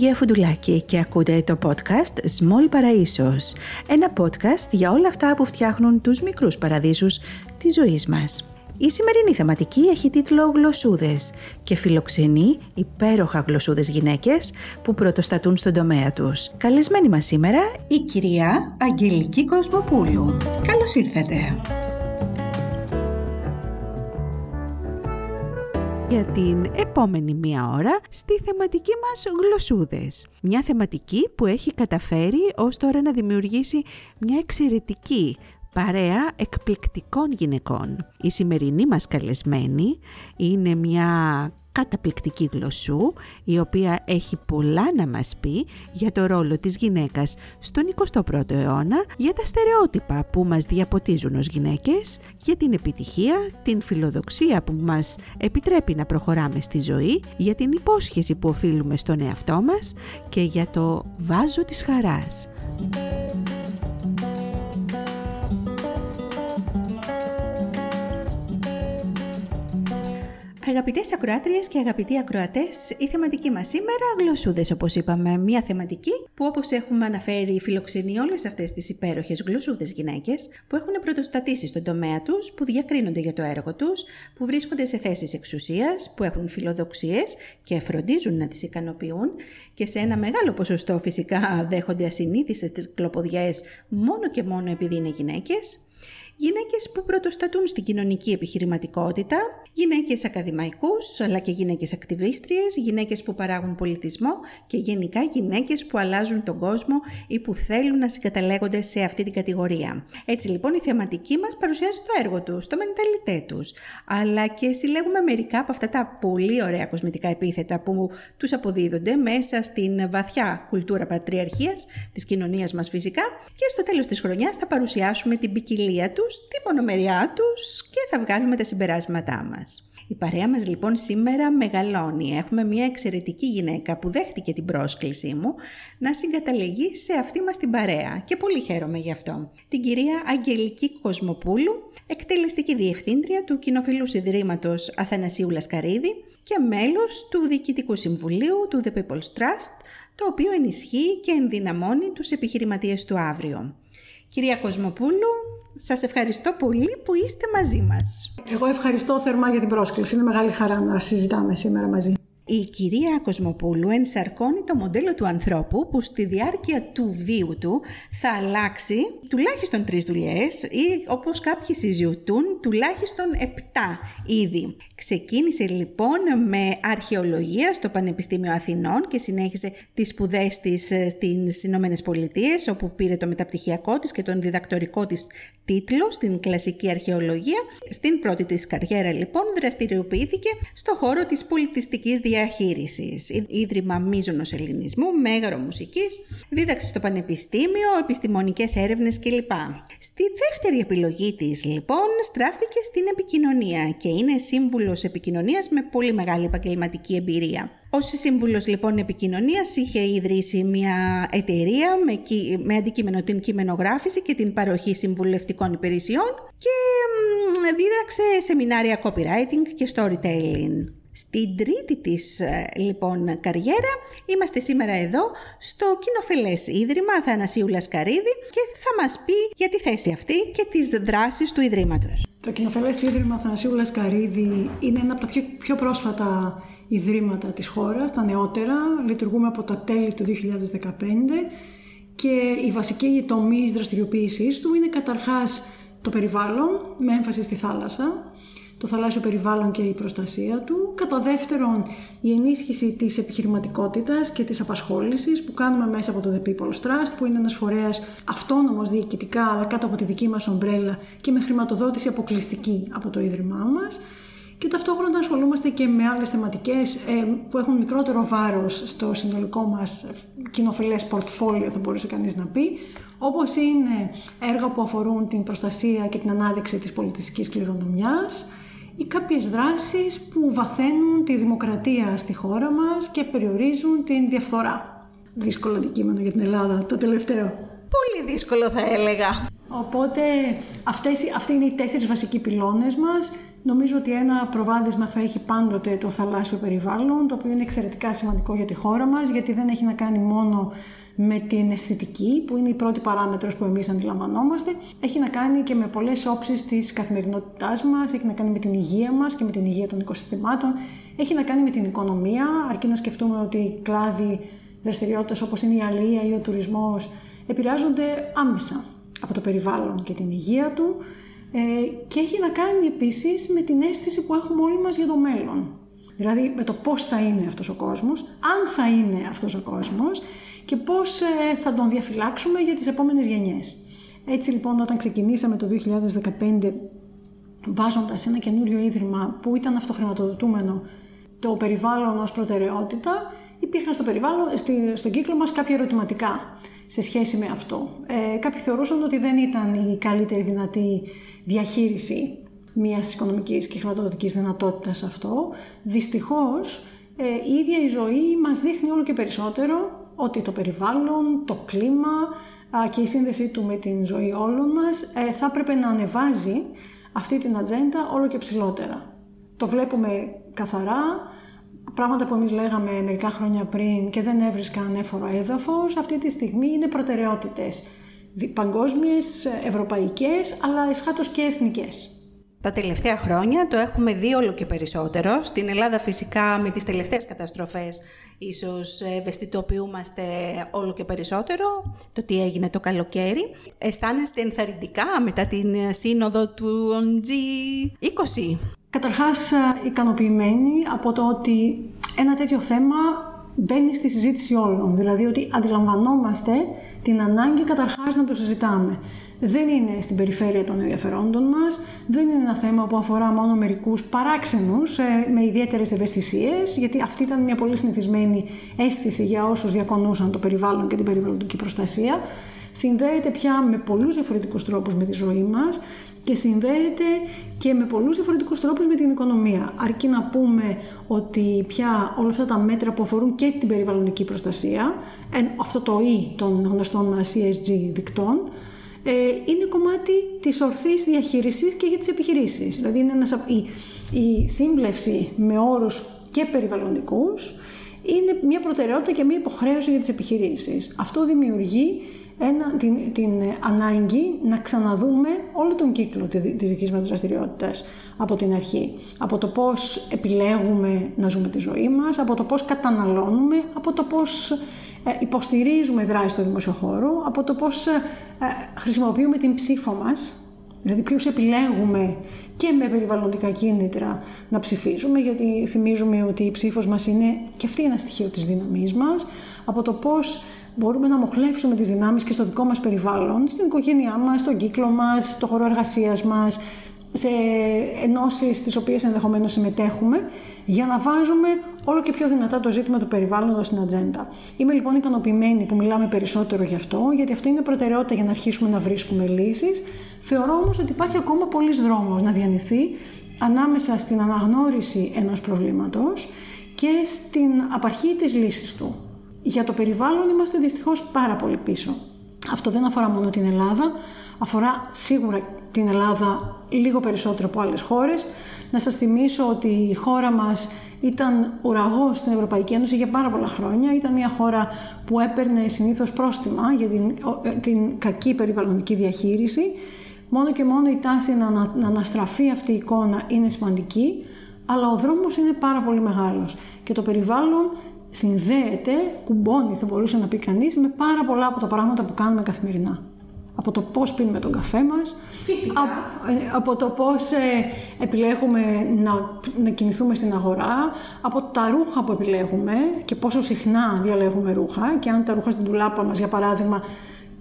Είμαι η Γεωργία Φουντουλάκη και ακούτε το podcast Small Paraisos, ένα podcast για όλα αυτά που φτιάχνουν τους μικρούς παραδείσους της ζωής μας. Η σημερινή θεματική έχει τίτλο «Γλωσσούδες» και φιλοξενεί υπέροχα γλωσσούδες γυναίκες που πρωτοστατούν στον τομέα τους. Καλεσμένη μας σήμερα η κυρία Αγγελική Κοσμοπούλου. Καλώς ήρθατε! Για την επόμενη μία ώρα στη θεματική μας γλωσσούδες. Μια θεματική που έχει καταφέρει ως τώρα να δημιουργήσει μια εξαιρετική παρέα εκπληκτικών γυναικών. Η σημερινή μας καλεσμένη είναι μια καταπληκτική γλωσσού, η οποία έχει πολλά να μας πει για το ρόλο της γυναίκας στον 21ο αιώνα, για τα στερεότυπα που μας διαποτίζουν ως γυναίκες, για την επιτυχία, την φιλοδοξία που μας επιτρέπει να προχωράμε στη ζωή, για την υπόσχεση που οφείλουμε στον εαυτό μας και για το βάζο της χαράς. Αγαπητές ακροάτριες και αγαπητοί ακροατές, η θεματική μας σήμερα γλωσσούδες, όπως είπαμε. Μια θεματική που, όπως έχουμε αναφέρει, φιλοξενεί όλες αυτές τις υπέροχες γλωσσούδες γυναίκες που έχουν πρωτοστατήσει στον τομέα τους, που διακρίνονται για το έργο τους, που βρίσκονται σε θέσεις εξουσίας, που έχουν φιλοδοξίες και φροντίζουν να τις ικανοποιούν και σε ένα μεγάλο ποσοστό φυσικά δέχονται ασυνήθιστες τρικλοποδιές μόνο και μόνο επειδή είναι γυναίκες γυναίκες που πρωτοστατούν στην κοινωνική επιχειρηματικότητα, γυναίκες ακαδημαϊκούς αλλά και γυναίκες ακτιβίστριες, γυναίκες που παράγουν πολιτισμό και γενικά γυναίκες που αλλάζουν τον κόσμο ή που θέλουν να συγκαταλέγονται σε αυτή την κατηγορία. Έτσι λοιπόν η θεματική μας παρουσιάζει το έργο τους, το μενταλιτέ τους, αλλά και συλλέγουμε μερικά από αυτά τα πολύ ωραία κοσμητικά επίθετα που τους αποδίδονται μέσα στην βαθιά κουλτούρα πατριαρχίας της κοινωνίας μας φυσικά και στο τέλος της χρονιάς θα παρουσιάσουμε την ποικιλία τους τους, τη μονομεριά τους και θα βγάλουμε τα συμπεράσματά μας. Η παρέα μας λοιπόν σήμερα μεγαλώνει. Έχουμε μια εξαιρετική γυναίκα που δέχτηκε την πρόσκλησή μου να συγκαταλεγεί σε αυτή μας την παρέα και πολύ χαίρομαι γι' αυτό. Την κυρία Αγγελική Κοσμοπούλου, εκτελεστική διευθύντρια του Κοινοφιλούς Ιδρύματος Αθανασίου Λασκαρίδη και μέλος του Διοικητικού Συμβουλίου του The People's Trust, το οποίο ενισχύει και ενδυναμώνει τους επιχειρηματίες του αύριο. Κυρία Κοσμοπούλου, σας ευχαριστώ πολύ που είστε μαζί μας. Εγώ ευχαριστώ θερμά για την πρόσκληση. Είναι μεγάλη χαρά να συζητάμε σήμερα μαζί. Η κυρία Κοσμοπούλου ενσαρκώνει το μοντέλο του ανθρώπου που στη διάρκεια του βίου του θα αλλάξει τουλάχιστον τρεις δουλειές ή όπως κάποιοι συζητούν τουλάχιστον επτά ήδη. Ξεκίνησε λοιπόν με αρχαιολογία στο Πανεπιστήμιο Αθηνών και συνέχισε τις σπουδές της ε, στις Ηνωμένες Πολιτείες, όπου πήρε το μεταπτυχιακό της και τον διδακτορικό της τίτλο στην κλασική αρχαιολογία. Στην πρώτη της καριέρα λοιπόν δραστηριοποιήθηκε στο χώρο της πολιτιστικής διαχείρισης, Ίδρυμα Μίζωνος Ελληνισμού, Μέγαρο Μουσικής, δίδαξε στο Πανεπιστήμιο, επιστημονικές έρευνες κλπ. Στη δεύτερη επιλογή της λοιπόν στράφηκε στην επικοινωνία και είναι σύμβουλος επικοινωνίας με πολύ μεγάλη επαγγελματική εμπειρία. Ω σύμβουλος λοιπόν επικοινωνίας είχε ιδρύσει μια εταιρεία με, με αντικείμενο την κειμενογράφηση και την παροχή συμβουλευτικών υπηρεσιών και δίδαξε σεμινάρια copywriting και storytelling. Στην τρίτη της ε, λοιπόν καριέρα είμαστε σήμερα εδώ στο Κοινοφελές Ίδρυμα Αθανασίου Λασκαρίδη και θα μας πει για τη θέση αυτή και τις δράσεις του Ιδρύματος. Το Κοινοφελές Ίδρυμα Αθανασίου Λασκαρίδη είναι ένα από τα πιο, πιο πρόσφατα ιδρύματα της χώρας, τα νεότερα. Λειτουργούμε από τα τέλη του 2015 και η βασική τομή δραστηριοποίησής του είναι καταρχάς το περιβάλλον με έμφαση στη θάλασσα το θαλάσσιο περιβάλλον και η προστασία του. Κατά δεύτερον, η ενίσχυση της επιχειρηματικότητας και της απασχόλησης που κάνουμε μέσα από το The People's Trust, που είναι ένας φορέας αυτόνομος διοικητικά, αλλά κάτω από τη δική μας ομπρέλα και με χρηματοδότηση αποκλειστική από το Ίδρυμά μας. Και ταυτόχρονα ασχολούμαστε και με άλλες θεματικές ε, που έχουν μικρότερο βάρος στο συνολικό μας κοινοφιλές πορτφόλιο, θα μπορούσε κανείς να πει, όπως είναι έργα που αφορούν την προστασία και την ανάδειξη της πολιτιστικής κληρονομιάς, ή κάποιες δράσεις που βαθαίνουν τη δημοκρατία στη χώρα μας και περιορίζουν την διαφθορά. Δύσκολο αντικείμενο για την Ελλάδα το τελευταίο. Πολύ δύσκολο θα έλεγα. Οπότε αυτές, αυτοί είναι οι τέσσερις βασικοί πυλώνες μας. Νομίζω ότι ένα προβάδισμα θα έχει πάντοτε το θαλάσσιο περιβάλλον, το οποίο είναι εξαιρετικά σημαντικό για τη χώρα μας, γιατί δεν έχει να κάνει μόνο με την αισθητική, που είναι η πρώτη παράμετρος που εμείς αντιλαμβανόμαστε, έχει να κάνει και με πολλές όψεις της καθημερινότητάς μας, έχει να κάνει με την υγεία μας και με την υγεία των οικοσυστημάτων, έχει να κάνει με την οικονομία, αρκεί να σκεφτούμε ότι οι κλάδοι δραστηριότητας όπως είναι η αλληλεία ή ο τουρισμός επηρεάζονται άμεσα από το περιβάλλον και την υγεία του ε, και έχει να κάνει επίσης με την αίσθηση που έχουμε όλοι μας για το μέλλον. Δηλαδή με το πώς θα είναι αυτός ο κόσμος, αν θα είναι αυτός ο κόσμος και πώς ε, θα τον διαφυλάξουμε για τις επόμενες γενιές. Έτσι λοιπόν όταν ξεκινήσαμε το 2015 βάζοντας ένα καινούριο ίδρυμα που ήταν αυτοχρηματοδοτούμενο το περιβάλλον ως προτεραιότητα, υπήρχαν στο περιβάλλον, στον κύκλο μας κάποια ερωτηματικά σε σχέση με αυτό. Ε, κάποιοι θεωρούσαν ότι δεν ήταν η καλύτερη δυνατή διαχείριση μιας οικονομικής και χρηματοδοτικής δυνατότητας αυτό. Δυστυχώς, ε, η ίδια η ζωή μας δείχνει όλο και περισσότερο ότι το περιβάλλον, το κλίμα και η σύνδεσή του με την ζωή όλων μας ε, θα έπρεπε να ανεβάζει αυτή την ατζέντα όλο και ψηλότερα. Το βλέπουμε καθαρά, πράγματα που εμείς λέγαμε μερικά χρόνια πριν και δεν έβρισκαν έφορο έδαφος, αυτή τη στιγμή είναι προτεραιότητες παγκόσμιες, ευρωπαϊκές, αλλά εσχάτως και εθνικές. Τα τελευταία χρόνια το έχουμε δει όλο και περισσότερο. Στην Ελλάδα φυσικά με τις τελευταίες καταστροφές ίσως ευαισθητοποιούμαστε όλο και περισσότερο το τι έγινε το καλοκαίρι. Αισθάνεστε ενθαρρυντικά μετά την σύνοδο του G20. Καταρχάς ικανοποιημένη από το ότι ένα τέτοιο θέμα μπαίνει στη συζήτηση όλων. Δηλαδή ότι αντιλαμβανόμαστε την ανάγκη καταρχάς να το συζητάμε. Δεν είναι στην περιφέρεια των ενδιαφερόντων μας, δεν είναι ένα θέμα που αφορά μόνο μερικούς παράξενους ε, με ιδιαίτερες ευαισθησίες, γιατί αυτή ήταν μια πολύ συνηθισμένη αίσθηση για όσους διακονούσαν το περιβάλλον και την περιβαλλοντική προστασία. Συνδέεται πια με πολλούς διαφορετικούς τρόπους με τη ζωή μας και συνδέεται και με πολλούς διαφορετικούς τρόπους με την οικονομία. Αρκεί να πούμε ότι πια όλα αυτά τα μέτρα που αφορούν και την περιβαλλοντική προστασία, αυτό το E των γνωστών CSG δικτών, ε, είναι κομμάτι της ορθής διαχείρισης και για τις επιχειρήσεις. Δηλαδή είναι ένας, η, η σύμπλευση με όρους και περιβαλλοντικούς είναι μια προτεραιότητα και μια υποχρέωση για τις επιχειρήσεις. Αυτό δημιουργεί ένα, την, την ανάγκη να ξαναδούμε όλο τον κύκλο της δικής μας δραστηριότητας από την αρχή. Από το πώς επιλέγουμε να ζούμε τη ζωή μας, από το πώς καταναλώνουμε, από το πώς ε, υποστηρίζουμε δράση στο δημόσιο χώρο, από το πώς ε, χρησιμοποιούμε την ψήφο μας, δηλαδή ποιους επιλέγουμε και με περιβαλλοντικά κίνητρα να ψηφίζουμε, γιατί θυμίζουμε ότι η ψήφος μας είναι και αυτή ένα στοιχείο της δύναμής μας, από το πώς μπορούμε να μοχλεύσουμε τις δυνάμεις και στο δικό μας περιβάλλον, στην οικογένειά μας, στον κύκλο μας, στο χώρο εργασίας μας, σε ενώσεις στις οποίες ενδεχομένως συμμετέχουμε, για να βάζουμε όλο και πιο δυνατά το ζήτημα του περιβάλλοντος στην ατζέντα. Είμαι λοιπόν ικανοποιημένη που μιλάμε περισσότερο γι' αυτό, γιατί αυτό είναι προτεραιότητα για να αρχίσουμε να βρίσκουμε λύσεις. Θεωρώ όμως ότι υπάρχει ακόμα πολλής δρόμος να διανυθεί ανάμεσα στην αναγνώριση ενός προβλήματος και στην απαρχή της λύσης του. Για το περιβάλλον είμαστε δυστυχώς πάρα πολύ πίσω. Αυτό δεν αφορά μόνο την Ελλάδα, αφορά σίγουρα την Ελλάδα λίγο περισσότερο από άλλες χώρες. Να σας θυμίσω ότι η χώρα μας ήταν ουραγός στην Ευρωπαϊκή Ένωση για πάρα πολλά χρόνια. Ήταν μια χώρα που έπαιρνε συνήθως πρόστιμα για την, ε, την κακή περιβαλλοντική διαχείριση. Μόνο και μόνο η τάση να, να αναστραφεί αυτή η εικόνα είναι σημαντική, αλλά ο δρόμος είναι πάρα πολύ μεγάλος. Και το περιβάλλον συνδέεται, κουμπώνει θα μπορούσε να πει κανείς, με πάρα πολλά από τα πράγματα που κάνουμε καθημερινά. Από το πώς πίνουμε τον καφέ μας, Φυσικά. Από, από το πώς ε, επιλέγουμε να, να κινηθούμε στην αγορά, από τα ρούχα που επιλέγουμε και πόσο συχνά διαλέγουμε ρούχα και αν τα ρούχα στην τουλάπα μας, για παράδειγμα,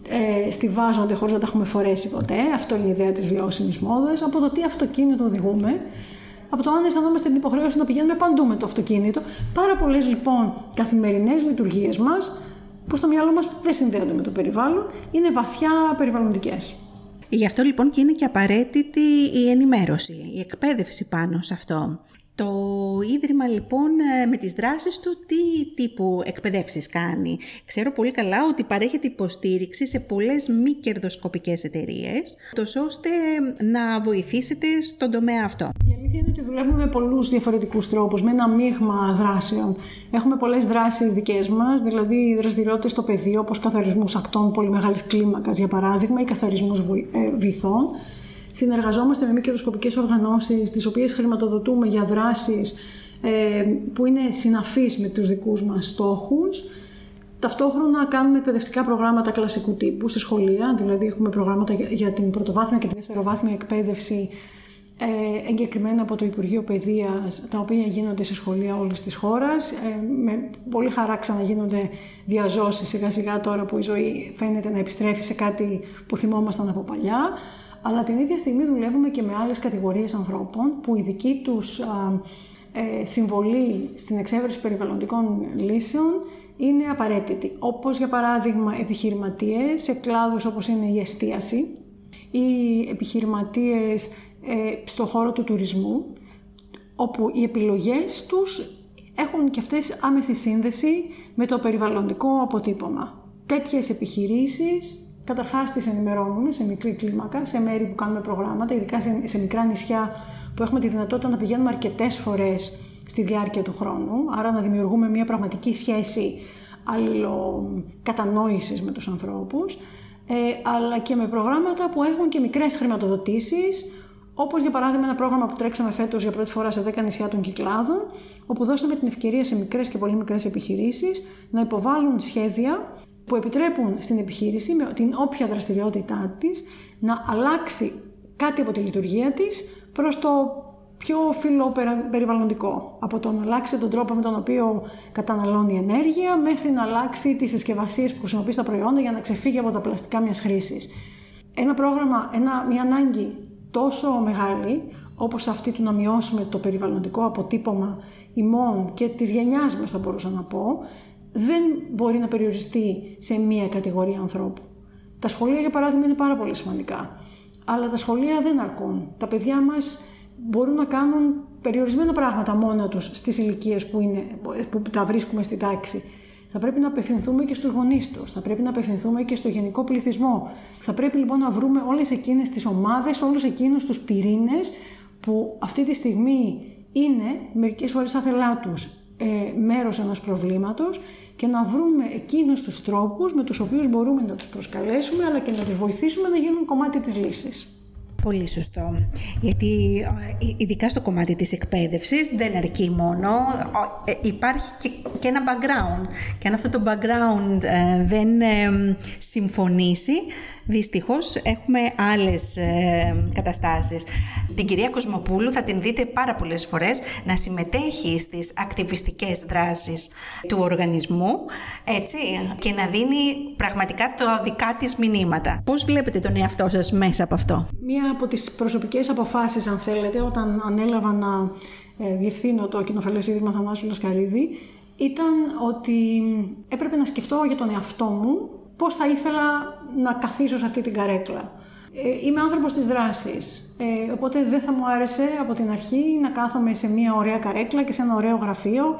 ε, στηβάζονται χωρίς να τα έχουμε φορέσει ποτέ. Αυτό είναι η ιδέα της βιώσιμης μόδας. Από το τι αυτοκίνητο οδηγούμε από το αν αισθανόμαστε την υποχρέωση να πηγαίνουμε παντού με το αυτοκίνητο. Πάρα πολλές λοιπόν καθημερινές λειτουργίες μας που στο μυαλό μας δεν συνδέονται με το περιβάλλον, είναι βαθιά περιβαλλοντικές. Γι' αυτό λοιπόν και είναι και απαραίτητη η ενημέρωση, η εκπαίδευση πάνω σε αυτό. Το Ίδρυμα λοιπόν ε, με τις δράσεις του τι τύπου εκπαιδεύσεις κάνει; Ξέρω πολύ καλά ότι παρέχεται υποστήριξη σε πολλές μη κερδοσκοπικές εταιρείες, τόσο ώστε να βοηθήσετε στον τομέα αυτό. Η αλήθεια δουλεύουμε με πολλούς διαφορετικούς τρόπους, με ένα μείγμα δράσεων. Έχουμε πολλές δράσεις δικές μας, δηλαδή δραστηριότητες στο πεδίο, όπως καθαρισμούς ακτών πολύ μεγάλης κλίμακας, για παράδειγμα, ή καθαρισμούς ε, βυθών. Συνεργαζόμαστε με μη κερδοσκοπικές οργανώσεις, τις οποίες χρηματοδοτούμε για δράσεις ε, που είναι συναφείς με τους δικούς μας στόχους. Ταυτόχρονα κάνουμε εκπαιδευτικά προγράμματα κλασικού τύπου σε σχολεία, δηλαδή έχουμε προγράμματα για την πρωτοβάθμια και τη δευτεροβάθμια εκπαίδευση ε, εγκεκριμένα από το Υπουργείο Παιδείας, τα οποία γίνονται σε σχολεία όλης της χώρας. Ε, με πολύ χαρά ξαναγίνονται διαζώσεις σιγά σιγά τώρα που η ζωή φαίνεται να επιστρέφει σε κάτι που θυμόμασταν από παλιά. Αλλά την ίδια στιγμή δουλεύουμε και με άλλες κατηγορίες ανθρώπων που η δική τους ε, συμβολή στην εξέβρεση περιβαλλοντικών λύσεων είναι απαραίτητη. Όπως για παράδειγμα επιχειρηματίες σε κλάδους όπως είναι η εστίαση ή επιχειρηματίες ε, στο χώρο του τουρισμού, όπου οι επιλογές τους έχουν και αυτές άμεση σύνδεση με το περιβαλλοντικό αποτύπωμα. Τέτοιες επιχειρήσεις καταρχάς τις ενημερώνουμε σε μικρή κλίμακα, σε μέρη που κάνουμε προγράμματα, ειδικά σε, μικρά νησιά που έχουμε τη δυνατότητα να πηγαίνουμε αρκετές φορές στη διάρκεια του χρόνου, άρα να δημιουργούμε μια πραγματική σχέση αλληλοκατανόησης με τους ανθρώπους, ε, αλλά και με προγράμματα που έχουν και μικρές χρηματοδοτήσεις, Όπως για παράδειγμα ένα πρόγραμμα που τρέξαμε φέτος για πρώτη φορά σε 10 νησιά των Κυκλάδων, όπου δώσαμε την ευκαιρία σε μικρές και πολύ μικρές επιχειρήσεις να υποβάλουν σχέδια που επιτρέπουν στην επιχείρηση με την όποια δραστηριότητά της να αλλάξει κάτι από τη λειτουργία της προς το πιο φιλοπεριβαλλοντικό. Από το να αλλάξει τον τρόπο με τον οποίο καταναλώνει ενέργεια μέχρι να αλλάξει τις συσκευασίες που χρησιμοποιείς στα προϊόντα για να ξεφύγει από τα πλαστικά μιας χρήσης. Ένα πρόγραμμα, ένα, μια ανάγκη τόσο μεγάλη όπως αυτή του να μειώσουμε το περιβαλλοντικό αποτύπωμα ημών και της γενιάς μας θα μπορούσα να πω, δεν μπορεί να περιοριστεί σε μία κατηγορία ανθρώπου. Τα σχολεία για παράδειγμα είναι πάρα πολύ σημαντικά, αλλά τα σχολεία δεν αρκούν. Τα παιδιά μας μπορούν να κάνουν περιορισμένα πράγματα μόνα τους στις ηλικίες που, είναι, που τα βρίσκουμε στη τάξη θα πρέπει να απευθυνθούμε και στους γονείς τους, θα πρέπει να απευθυνθούμε και στο γενικό πληθυσμό. Θα πρέπει λοιπόν να βρούμε όλες εκείνες τις ομάδες, όλους εκείνους τους πυρήνες που αυτή τη στιγμή είναι μερικές φορές άθελά τους ε, μέρος ενός προβλήματος και να βρούμε εκείνους τους τρόπους με τους οποίους μπορούμε να τους προσκαλέσουμε αλλά και να τους βοηθήσουμε να γίνουν κομμάτι της λύσης. Πολύ σωστό. Γιατί ε, ειδικά στο κομμάτι της εκπαίδευσης δεν αρκεί μόνο, ε, υπάρχει και, ένα background. Και αν αυτό το background ε, δεν συμφωνήσει, δυστυχώς έχουμε άλλες καταστάσεις. Την κυρία Κοσμοπούλου θα την δείτε πάρα πολλές φορές να συμμετέχει στις ακτιβιστικές δράσεις του οργανισμού έτσι, και να δίνει πραγματικά τα δικά της μηνύματα. Πώς βλέπετε τον εαυτό σας μέσα από αυτό; Μία από τις προσωπικές αποφάσεις, αν θέλετε, όταν ανέλαβα να ε, διευθύνω το Κοινοφελές Ίδρυμα Θανάσου Λασκαρίδη, ήταν ότι έπρεπε να σκεφτώ για τον εαυτό μου πώς θα ήθελα να καθίσω σε αυτή την καρέκλα. Ε, είμαι άνθρωπος της δράσης, ε, οπότε δεν θα μου άρεσε από την αρχή να κάθομαι σε μια ωραία καρέκλα και σε ένα ωραίο γραφείο,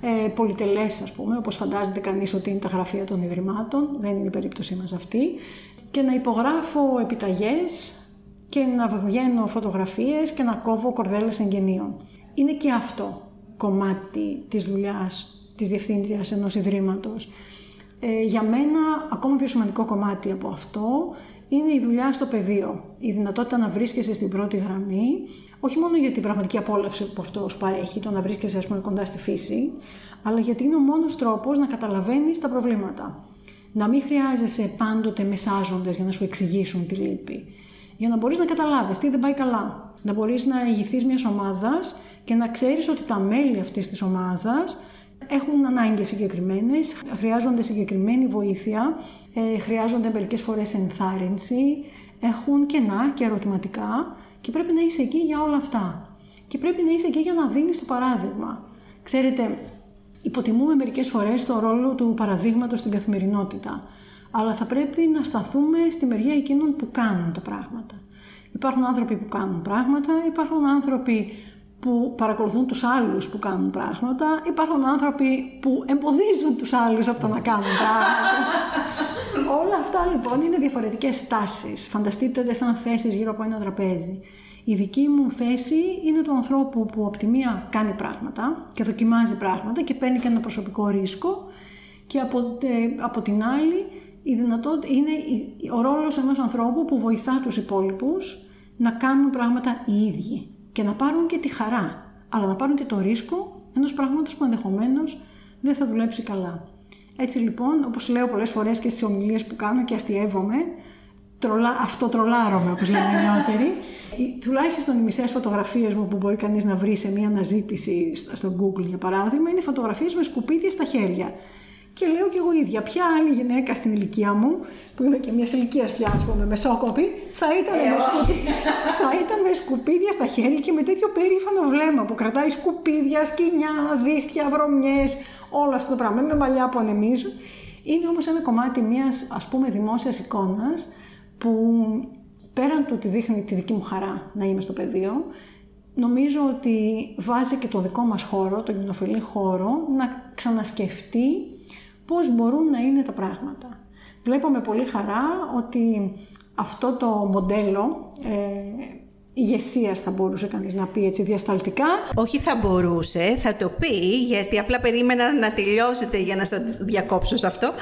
ε, πολυτελές ας πούμε, όπως φαντάζεται κανείς ότι είναι τα γραφεία των Ιδρυμάτων, δεν είναι η περίπτωσή μας αυτή, και να υπογράφω επιταγές και να βγαίνω φωτογραφίες και να κόβω κορδέλες εγγενείων. Είναι και αυτό κομμάτι της δουλειάς της διευθύντριας ενός ιδρύματος. Ε, για μένα, ακόμα πιο σημαντικό κομμάτι από αυτό είναι η δουλειά στο πεδίο. Η δυνατότητα να βρίσκεσαι στην πρώτη γραμμή, όχι μόνο για την πραγματική απόλαυση που αυτό σου παρέχει, το να βρίσκεσαι ας πούμε, κοντά στη φύση, αλλά γιατί είναι ο μόνος τρόπος να καταλαβαίνεις τα προβλήματα. Να μην χρειάζεσαι πάντοτε μεσάζοντες για να σου εξηγήσουν τη λύπη για να μπορείς να καταλάβεις τι δεν πάει καλά. Να μπορείς να ηγηθείς μιας ομάδας και να ξέρεις ότι τα μέλη αυτής της ομάδας έχουν ανάγκες συγκεκριμένες, χρειάζονται συγκεκριμένη βοήθεια, ε, χρειάζονται μερικές φορές ενθάρρυνση, έχουν κενά και ερωτηματικά και πρέπει να είσαι εκεί για όλα αυτά. Και πρέπει να είσαι εκεί για να δίνεις το παράδειγμα. Ξέρετε, υποτιμούμε μερικές φορές το ρόλο του παραδείγματος στην καθημερινότητα αλλά θα πρέπει να σταθούμε στη μεριά εκείνων που κάνουν τα πράγματα. Υπάρχουν άνθρωποι που κάνουν πράγματα, υπάρχουν άνθρωποι που παρακολουθούν τους άλλους που κάνουν πράγματα, υπάρχουν άνθρωποι που εμποδίζουν τους άλλους από το να κάνουν πράγματα. Όλα αυτά λοιπόν είναι διαφορετικές τάσεις. Φανταστείτε σαν θέσεις γύρω από ένα τραπέζι. Η δική μου θέση είναι του ανθρώπου που από τη μία κάνει πράγματα και δοκιμάζει πράγματα και παίρνει και ένα προσωπικό ρίσκο και από, ε, από την άλλη η δυνατότητα είναι ο ρόλος ενός ανθρώπου που βοηθά τους υπόλοιπους να κάνουν πράγματα οι ίδιοι και να πάρουν και τη χαρά, αλλά να πάρουν και το ρίσκο ενός πράγματος που ενδεχομένως δεν θα δουλέψει καλά. Έτσι λοιπόν, όπως λέω πολλές φορές και στις ομιλίες που κάνω και αστείευομαι, τρολα, αυτοτρολάρομαι όπως λένε οι νεότεροι, τουλάχιστον οι μισές φωτογραφίες μου που μπορεί κανείς να βρει σε μια αναζήτηση στο Google για παράδειγμα, είναι φωτογραφίες με σκουπίδια στα χέρια. Και λέω και εγώ ίδια, ποια άλλη γυναίκα στην ηλικία μου, που είμαι και μιας ηλικίας πια, ας πούμε, μεσόκοπη, θα ήταν, ε, με σκουπίδια, θα ήταν με σκουπίδια στα χέρια και με τέτοιο περήφανο βλέμμα που κρατάει σκουπίδια, σκοινιά, δίχτυα, βρωμιές, όλο αυτό το πράγμα, με μαλλιά που ανεμίζουν. Είναι όμως ένα κομμάτι μιας ας πούμε δημόσιας εικόνας που πέραν του ότι δείχνει τη δική μου χαρά να είμαι στο πεδίο, νομίζω ότι βάζει και το δικό μας χώρο, τον κοινοφιλή χώρο, να ξανασκεφτεί πώς μπορούν να είναι τα πράγματα. Βλέπω με πολύ χαρά ότι αυτό το μοντέλο ε, ηγεσίας θα μπορούσε κανείς να πει έτσι διασταλτικά. Όχι θα μπορούσε, θα το πει, γιατί απλά περίμενα να τελειώσετε για να σας διακόψω σε αυτό.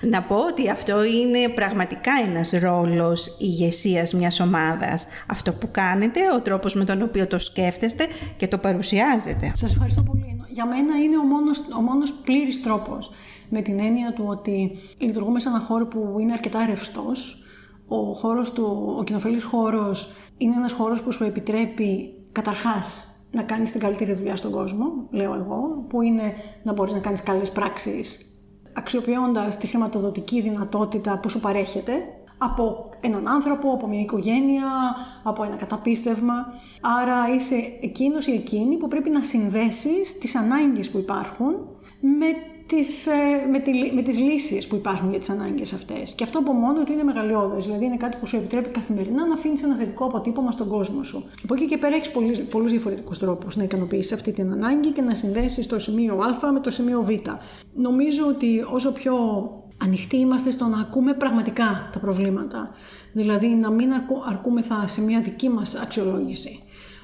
Να πω ότι αυτό είναι πραγματικά ένας ρόλος ηγεσίας μιας ομάδας. Αυτό που κάνετε, ο τρόπος με τον οποίο το σκέφτεστε και το παρουσιάζετε. Σας ευχαριστώ πολύ. Για μένα είναι ο μόνος, ο μόνος πλήρης τρόπος με την έννοια του ότι λειτουργούμε σε ένα χώρο που είναι αρκετά ρευστός. Ο χώρος του, ο κοινοφελής χώρος είναι ένας χώρος που σου επιτρέπει καταρχάς να κάνεις την καλύτερη δουλειά στον κόσμο, λέω εγώ, που είναι να μπορείς να κάνεις καλές πράξεις αξιοποιώντας τη χρηματοδοτική δυνατότητα που σου παρέχεται από έναν άνθρωπο, από μια οικογένεια, από ένα καταπίστευμα. Άρα είσαι εκείνος ή εκείνη που πρέπει να συνδέσεις τις ανάγκες που υπάρχουν με τις, ε, με, τη, με τις λύσεις που υπάρχουν για τις ανάγκες αυτές. Και αυτό από μόνο του είναι μεγαλειώδες, δηλαδή είναι κάτι που σου επιτρέπει καθημερινά να αφήνεις ένα θετικό αποτύπωμα στον κόσμο σου. Από εκεί και πέρα έχεις πολλούς διαφορετικούς τρόπους να ικανοποιήσεις αυτή την ανάγκη και να συνδέσεις το σημείο Α με το σημείο Β. Νομίζω ότι όσο πιο ανοιχτοί είμαστε στο να ακούμε πραγματικά τα προβλήματα, δηλαδή να μην αρκούμεθα σε μια δική μας αξιολόγηση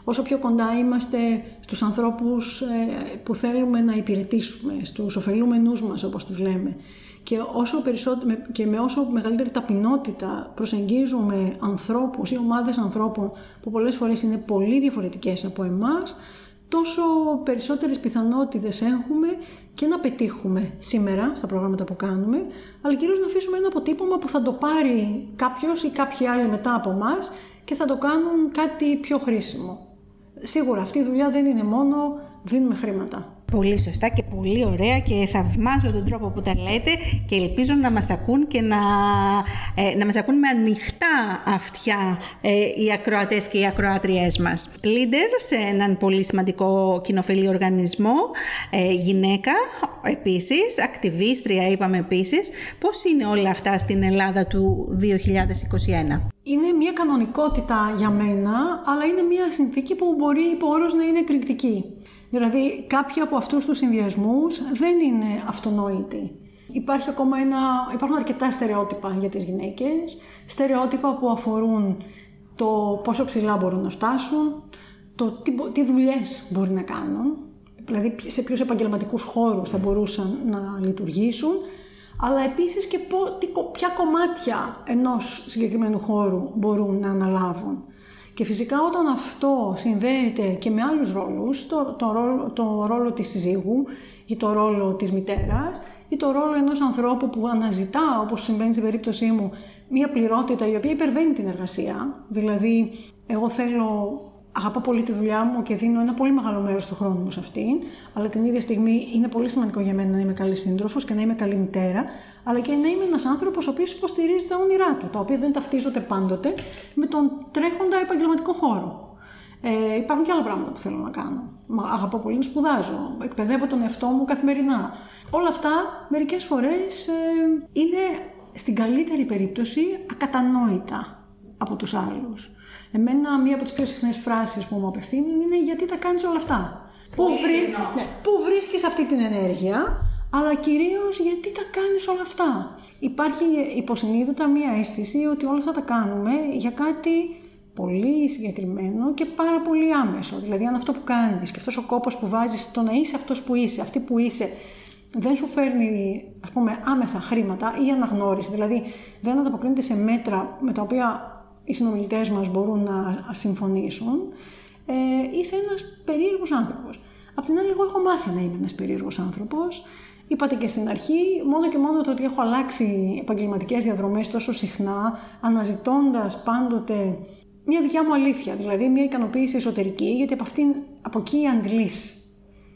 όσο πιο κοντά είμαστε στους ανθρώπους ε, που θέλουμε να υπηρετήσουμε, στους ωφελούμενούς μας όπως τους λέμε. Και, όσο και με όσο μεγαλύτερη ταπεινότητα προσεγγίζουμε ανθρώπους ή ομάδες ανθρώπων που πολλές φορές είναι πολύ διαφορετικές από εμάς, τόσο περισσότερες πιθανότητες έχουμε και να πετύχουμε σήμερα στα προγράμματα που κάνουμε, αλλά κυρίως να αφήσουμε ένα αποτύπωμα που θα το πάρει κάποιος ή κάποιοι άλλοι μετά από εμά και θα το κάνουν κάτι πιο χρήσιμο σίγουρα αυτή η δουλειά δεν είναι μόνο δίνουμε χρήματα. Πολύ σωστά και πολύ ωραία και θαυμάζω τον τρόπο που τα λέτε και ελπίζω να μας ακούν και να, ε, να μας ακούν με ανοιχτά αυτιά ε, οι ακροατές και οι ακροάτριές μας. Leader σε έναν πολύ σημαντικό κοινοφελή οργανισμό, ε, γυναίκα επίσης, ακτιβίστρια είπαμε επίσης. Πώς είναι όλα αυτά στην Ελλάδα του 2021? Είναι μια κανονικότητα για μένα, αλλά είναι μια συνθήκη που μπορεί υπό όρος να είναι εκρηκτική. Δηλαδή κάποιοι από αυτούς τους συνδυασμούς δεν είναι αυτονόητοι. Υπάρχει ακόμα ένα, υπάρχουν αρκετά στερεότυπα για τις γυναίκες, στερεότυπα που αφορούν το πόσο ψηλά μπορούν να φτάσουν, το τι, τι δουλειές μπορεί να κάνουν, δηλαδή σε ποιους επαγγελματικούς χώρους θα μπορούσαν να λειτουργήσουν, αλλά επίσης και ποια κομμάτια ενός συγκεκριμένου χώρου μπορούν να αναλάβουν. Και φυσικά όταν αυτό συνδέεται και με άλλους ρόλους, το, το, ρόλο, το ρόλο της συζύγου ή το ρόλο της μητέρας ή το ρόλο ενός ανθρώπου που αναζητά, όπως συμβαίνει στην περίπτωσή μου, μία πληρότητα η οποία υπερβαίνει την εργασία. Δηλαδή, εγώ θέλω αγαπώ πολύ τη δουλειά μου και δίνω ένα πολύ μεγάλο μέρος του χρόνου μου σε αυτήν, αλλά την ίδια στιγμή είναι πολύ σημαντικό για μένα να είμαι καλή σύντροφος και να είμαι καλή μητέρα, αλλά και να είμαι ένας άνθρωπος ο οποίος υποστηρίζει τα όνειρά του, τα οποία δεν ταυτίζονται πάντοτε με τον τρέχοντα επαγγελματικό χώρο. Ε, υπάρχουν και άλλα πράγματα που θέλω να κάνω. Μα αγαπώ πολύ να σπουδάζω, εκπαιδεύω τον εαυτό μου καθημερινά. Όλα αυτά μερικές φορές ε, είναι στην καλύτερη περίπτωση ακατανόητα από τους άλλους. Εμένα μία από τις πιο συχνές φράσεις που μου απευθύνουν είναι γιατί τα κάνεις όλα αυτά; Πού, βρί... ναι, πού βρίσκεις αυτή την ενέργεια, αλλά κυρίως γιατί τα κάνεις όλα αυτά; Υπάρχει υποσυνείδητα μία αίσθηση ότι όλα αυτά τα κάνουμε για κάτι πολύ συγκεκριμένο και πάρα πολύ άμεσο. Δηλαδή, αν αυτό που κάνεις και αυτός ο κόπος που βάζεις στο να είσαι αυτός που είσαι, αυτή που είσαι, δεν σου φέρνει ας πούμε, άμεσα χρήματα ή αναγνώριση, δηλαδή δεν ανταποκρίνεται σε μέτρα με τα οποία οι συνομιλητές μας μπορούν να συμφωνήσουν, ε, είσαι ένας περίεργος άνθρωπος. Απ' την άλλη, εγώ έχω μάθει να είμαι ένας περίεργος άνθρωπος. Είπατε και στην αρχή, μόνο και μόνο το ότι έχω αλλάξει επαγγελματικές διαδρομές τόσο συχνά, αναζητώντας πάντοτε μια δικιά μου αλήθεια, δηλαδή μια ικανοποίηση εσωτερική, γιατί από, αυτήν, από εκεί αντλείς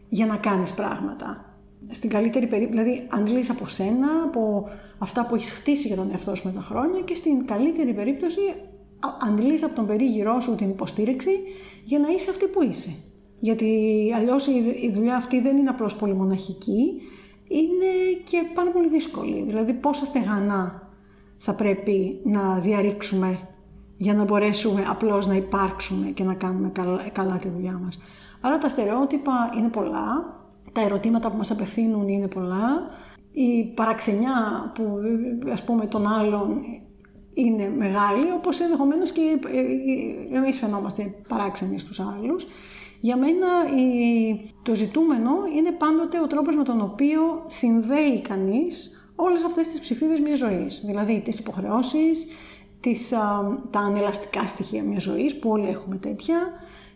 για να κάνεις πράγματα. Στην καλύτερη περίπτωση, δηλαδή αντλείς από σένα, από αυτά που έχεις χτίσει για τον εαυτό σου με τα χρόνια και στην καλύτερη περίπτωση αντλεί από τον περίγυρό σου την υποστήριξη για να είσαι αυτή που είσαι. Γιατί αλλιώς η δουλειά αυτή δεν είναι απλώς πολύ μοναχική, είναι και πάρα πολύ δύσκολη. Δηλαδή πόσα στεγανά θα πρέπει να διαρρήξουμε για να μπορέσουμε απλώς να υπάρξουμε και να κάνουμε καλά, καλά τη δουλειά μας. Άρα τα στερεότυπα είναι πολλά, τα ερωτήματα που μας απευθύνουν είναι πολλά, η παραξενιά που ας πούμε των άλλων είναι μεγάλη, όπως ενδεχομένως και εμείς φαινόμαστε παράξενοι στους άλλους. Για μένα το ζητούμενο είναι πάντοτε ο τρόπος με τον οποίο συνδέει κανείς όλες αυτές τις ψηφίδες μιας ζωής. Δηλαδή τις υποχρεώσεις, τις, τα ανελαστικά στοιχεία μιας ζωής, που όλοι έχουμε τέτοια,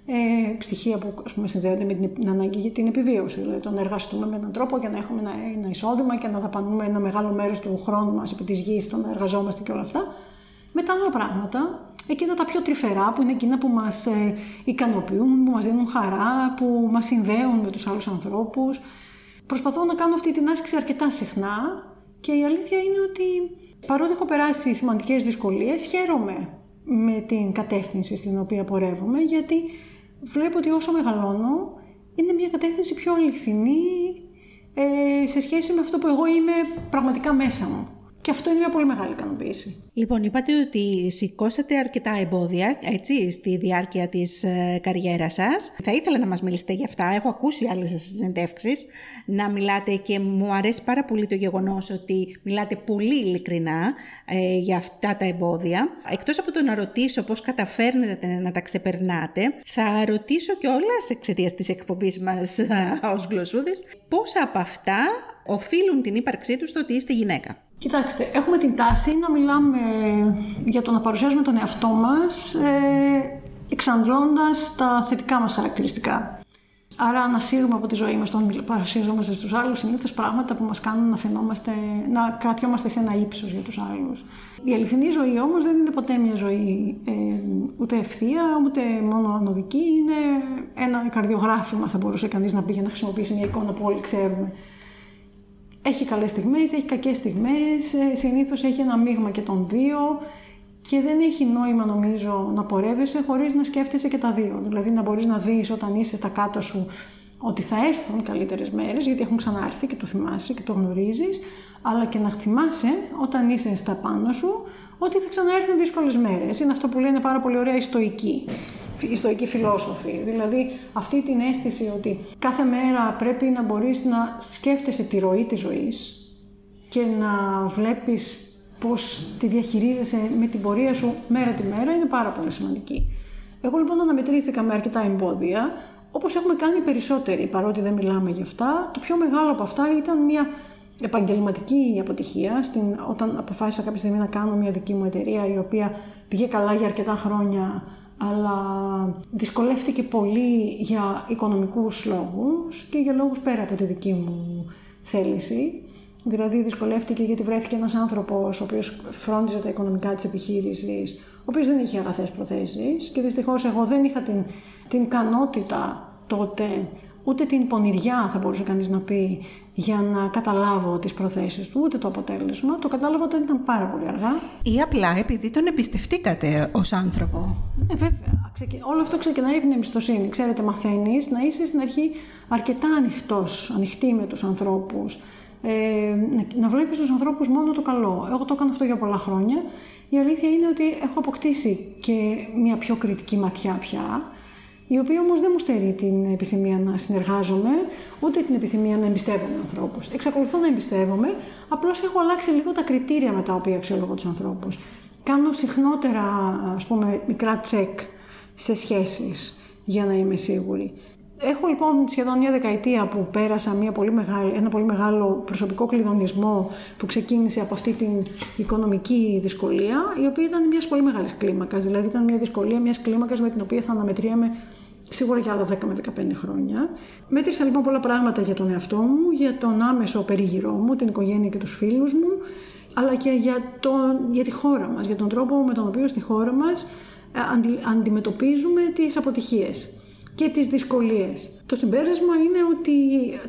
ε, στοιχεία που ας πούμε, συνδέονται με την ανάγκη για την επιβίωση. Δηλαδή το να εργαστούμε με έναν τρόπο για να έχουμε ένα, ένα εισόδημα και να δαπανούμε ένα μεγάλο μέρος του χρόνου μας επί της γης, το να εργαζόμαστε και όλα αυτά. Μετά άλλα πράγματα, εκείνα τα πιο τρυφερά που είναι εκείνα που μας ε, ικανοποιούν, που μας δίνουν χαρά, που μας συνδέουν με τους άλλους ανθρώπους. Προσπαθώ να κάνω αυτή την άσκηση αρκετά συχνά και η αλήθεια είναι ότι παρότι έχω περάσει σημαντικές δυσκολίες, χαίρομαι με την κατεύθυνση στην οποία πορεύομαι, γιατί βλέπω ότι όσο μεγαλώνω είναι μια κατεύθυνση πιο αληθινή ε, σε σχέση με αυτό που εγώ είμαι πραγματικά μέσα μου. Και αυτό είναι μια πολύ μεγάλη ικανοποίηση. Λοιπόν, είπατε ότι σηκώσατε αρκετά εμπόδια έτσι, στη διάρκεια της ε, καριέρας σας. Θα ήθελα να μας μιλήσετε για αυτά. Έχω ακούσει άλλες συνεντεύξεις να μιλάτε και μου αρέσει πάρα πολύ το γεγονός ότι μιλάτε πολύ ειλικρινά ε, για αυτά τα εμπόδια. Εκτός από το να ρωτήσω πώς καταφέρνετε να τα ξεπερνάτε, θα ρωτήσω και όλα εξαιτίας της εκπομπής μας ως γλωσσούδες, πόσα από αυτά οφείλουν την ύπαρξή τους στο ότι είστε γυναίκα. Κοιτάξτε, έχουμε την τάση να μιλάμε για το να παρουσιάζουμε τον εαυτό μας ε, εξαντλώντας τα θετικά μας χαρακτηριστικά. Άρα ανασύρουμε από τη ζωή μας όταν παρουσιαζόμαστε στους άλλους συνήθως πράγματα που μας κάνουν να φαινόμαστε, να κρατιόμαστε σε ένα ύψος για τους άλλους. Η αληθινή ζωή όμως δεν είναι ποτέ μια ζωή ε, ούτε ευθεία, ούτε μόνο ανωδική. Είναι ένα καρδιογράφημα θα μπορούσε κανείς να πει για να χρησιμοποιήσει μια εικόνα που όλοι ξέρουμε έχει καλές στιγμές, έχει κακές στιγμές, ε, συνήθως έχει ένα μείγμα και των δύο και δεν έχει νόημα νομίζω να πορεύεσαι χωρίς να σκέφτεσαι και τα δύο. Δηλαδή να μπορείς να δεις όταν είσαι στα κάτω σου ότι θα έρθουν καλύτερες μέρες γιατί έχουν ξανάρθει και το θυμάσαι και το γνωρίζεις αλλά και να θυμάσαι όταν είσαι στα πάνω σου ότι θα ξαναέρθουν δύσκολες μέρες. Είναι αυτό που λένε πάρα πολύ ωραία οι στοικοί οι στοικοί φιλόσοφοι. Δηλαδή αυτή την αίσθηση ότι κάθε μέρα πρέπει να μπορείς να σκέφτεσαι τη ροή της ζωής και να βλέπεις πώς τη διαχειρίζεσαι με την πορεία σου μέρα τη μέρα είναι πάρα πολύ σημαντική. Εγώ λοιπόν αναμετρήθηκα με αρκετά εμπόδια, όπως έχουμε κάνει περισσότεροι, παρότι δεν μιλάμε γι' αυτά. Το πιο μεγάλο από αυτά ήταν μια επαγγελματική αποτυχία, στην, όταν αποφάσισα κάποια στιγμή να κάνω μια δική μου εταιρεία, η οποία πήγε καλά για αρκετά χρόνια, αλλά δυσκολεύτηκε πολύ για οικονομικούς λόγους και για λόγους πέρα από τη δική μου θέληση. Δηλαδή δυσκολεύτηκε γιατί βρέθηκε ένας άνθρωπος ο οποίος φρόντιζε τα οικονομικά της επιχείρησης, ο οποίος δεν είχε αγαθές προθέσεις και δυστυχώς εγώ δεν είχα την, την ικανότητα τότε, ούτε την πονηριά θα μπορούσε κανείς να πει, για να καταλάβω τις προθέσεις του, ούτε το αποτέλεσμα. Το κατάλαβα όταν ήταν πάρα πολύ αργά. Ή απλά επειδή τον εμπιστευτήκατε ως άνθρωπο. Ε, βέβαια. Όλο αυτό ξεκινάει από την εμπιστοσύνη. Ξέρετε, μαθαίνεις να είσαι στην αρχή αρκετά ανοιχτός, ανοιχτή με τους ανθρώπους. Ε, να βλέπεις τους ανθρώπους μόνο το καλό. Εγώ το έκανα αυτό για πολλά χρόνια. Η αλήθεια είναι ότι έχω αποκτήσει και μια πιο κριτική ματιά πια η οποία όμως δεν μου στερεί την επιθυμία να συνεργάζομαι, ούτε την επιθυμία να εμπιστεύομαι ανθρώπους. Εξακολουθώ να εμπιστεύομαι, απλώς έχω αλλάξει λίγο τα κριτήρια με τα οποία αξιολογώ τους ανθρώπους. κάνω συχνότερα, ας πούμε, μικρά τσεκ σε σχέσεις για να είμαι σίγουρη. Έχω λοιπόν σχεδόν μια δεκαετία που πέρασα μια πολύ μεγάλη, ένα πολύ μεγάλο προσωπικό κλειδονισμό που ξεκίνησε από αυτή την οικονομική δυσκολία, η οποία ήταν μιας πολύ μεγάλης κλίμακας. Δηλαδή ήταν μια δυσκολία μιας κλίμακας με την οποία θα αναμετρίαμε σίγουρα για άλλα 10 με 15 χρόνια. Μέτρησα λοιπόν πολλά πράγματα για τον εαυτό μου, για τον άμεσο περίγυρό μου, την οικογένεια και τους φίλους μου, αλλά και για, τον, για τη χώρα μας, για τον τρόπο με τον οποίο στη χώρα μας ε, αντι, αντιμετωπίζουμε τις αποτυχίες και τις δυσκολίες. Το συμπέρασμα είναι ότι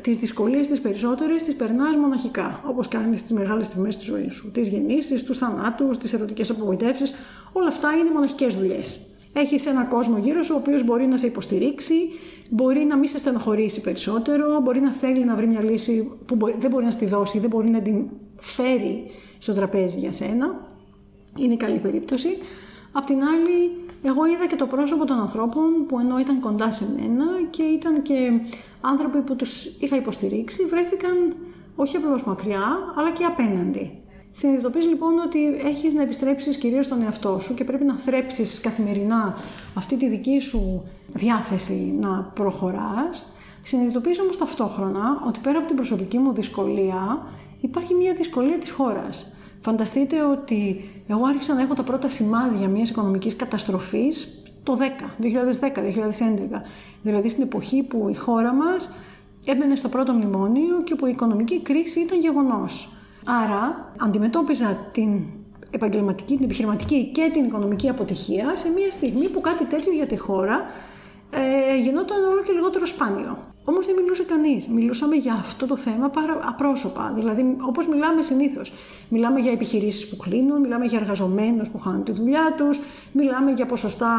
τις δυσκολίες τις περισσότερες τις περνάς μοναχικά, όπως κάνεις τις μεγάλες στιγμές της ζωής σου. Τις γεννήσεις, τους θανάτους, τις ερωτικές απογοητεύσεις, όλα αυτά είναι μοναχικές δουλειές. Έχεις ένα κόσμο γύρω σου ο οποίος μπορεί να σε υποστηρίξει, μπορεί να μην σε στενοχωρήσει περισσότερο, μπορεί να θέλει να βρει μια λύση που δεν μπορεί να στη δώσει, δεν μπορεί να την φέρει στο τραπέζι για σένα. Είναι καλή περίπτωση. Απ' την άλλη, εγώ είδα και το πρόσωπο των ανθρώπων που ενώ ήταν κοντά σε μένα και ήταν και άνθρωποι που τους είχα υποστηρίξει, βρέθηκαν όχι απλώς μακριά, αλλά και απέναντι. Συνειδητοποιείς λοιπόν ότι έχεις να επιστρέψεις κυρίως στον εαυτό σου και πρέπει να θρέψεις καθημερινά αυτή τη δική σου διάθεση να προχωράς. Συνειδητοποιείς όμως ταυτόχρονα ότι πέρα από την προσωπική μου δυσκολία υπάρχει μια δυσκολία της χώρας. Φανταστείτε ότι εγώ άρχισα να έχω τα πρώτα σημάδια μιας οικονομικής καταστροφής το 10, 2010-2011. Δηλαδή στην εποχή που η χώρα μας έμπαινε στο πρώτο μνημόνιο και που η οικονομική κρίση ήταν γεγονός. Άρα αντιμετώπιζα την επαγγελματική, την επιχειρηματική και την οικονομική αποτυχία σε μια στιγμή που κάτι τέτοιο για τη χώρα ε, γινόταν όλο και λιγότερο σπάνιο. Όμως δεν μιλούσε κανείς. Μιλούσαμε για αυτό το θέμα πάρα απρόσωπα. Δηλαδή, όπως μιλάμε συνήθως. Μιλάμε για επιχειρήσεις που κλείνουν, μιλάμε για εργαζομένους που χάνουν τη δουλειά τους, μιλάμε για ποσοστά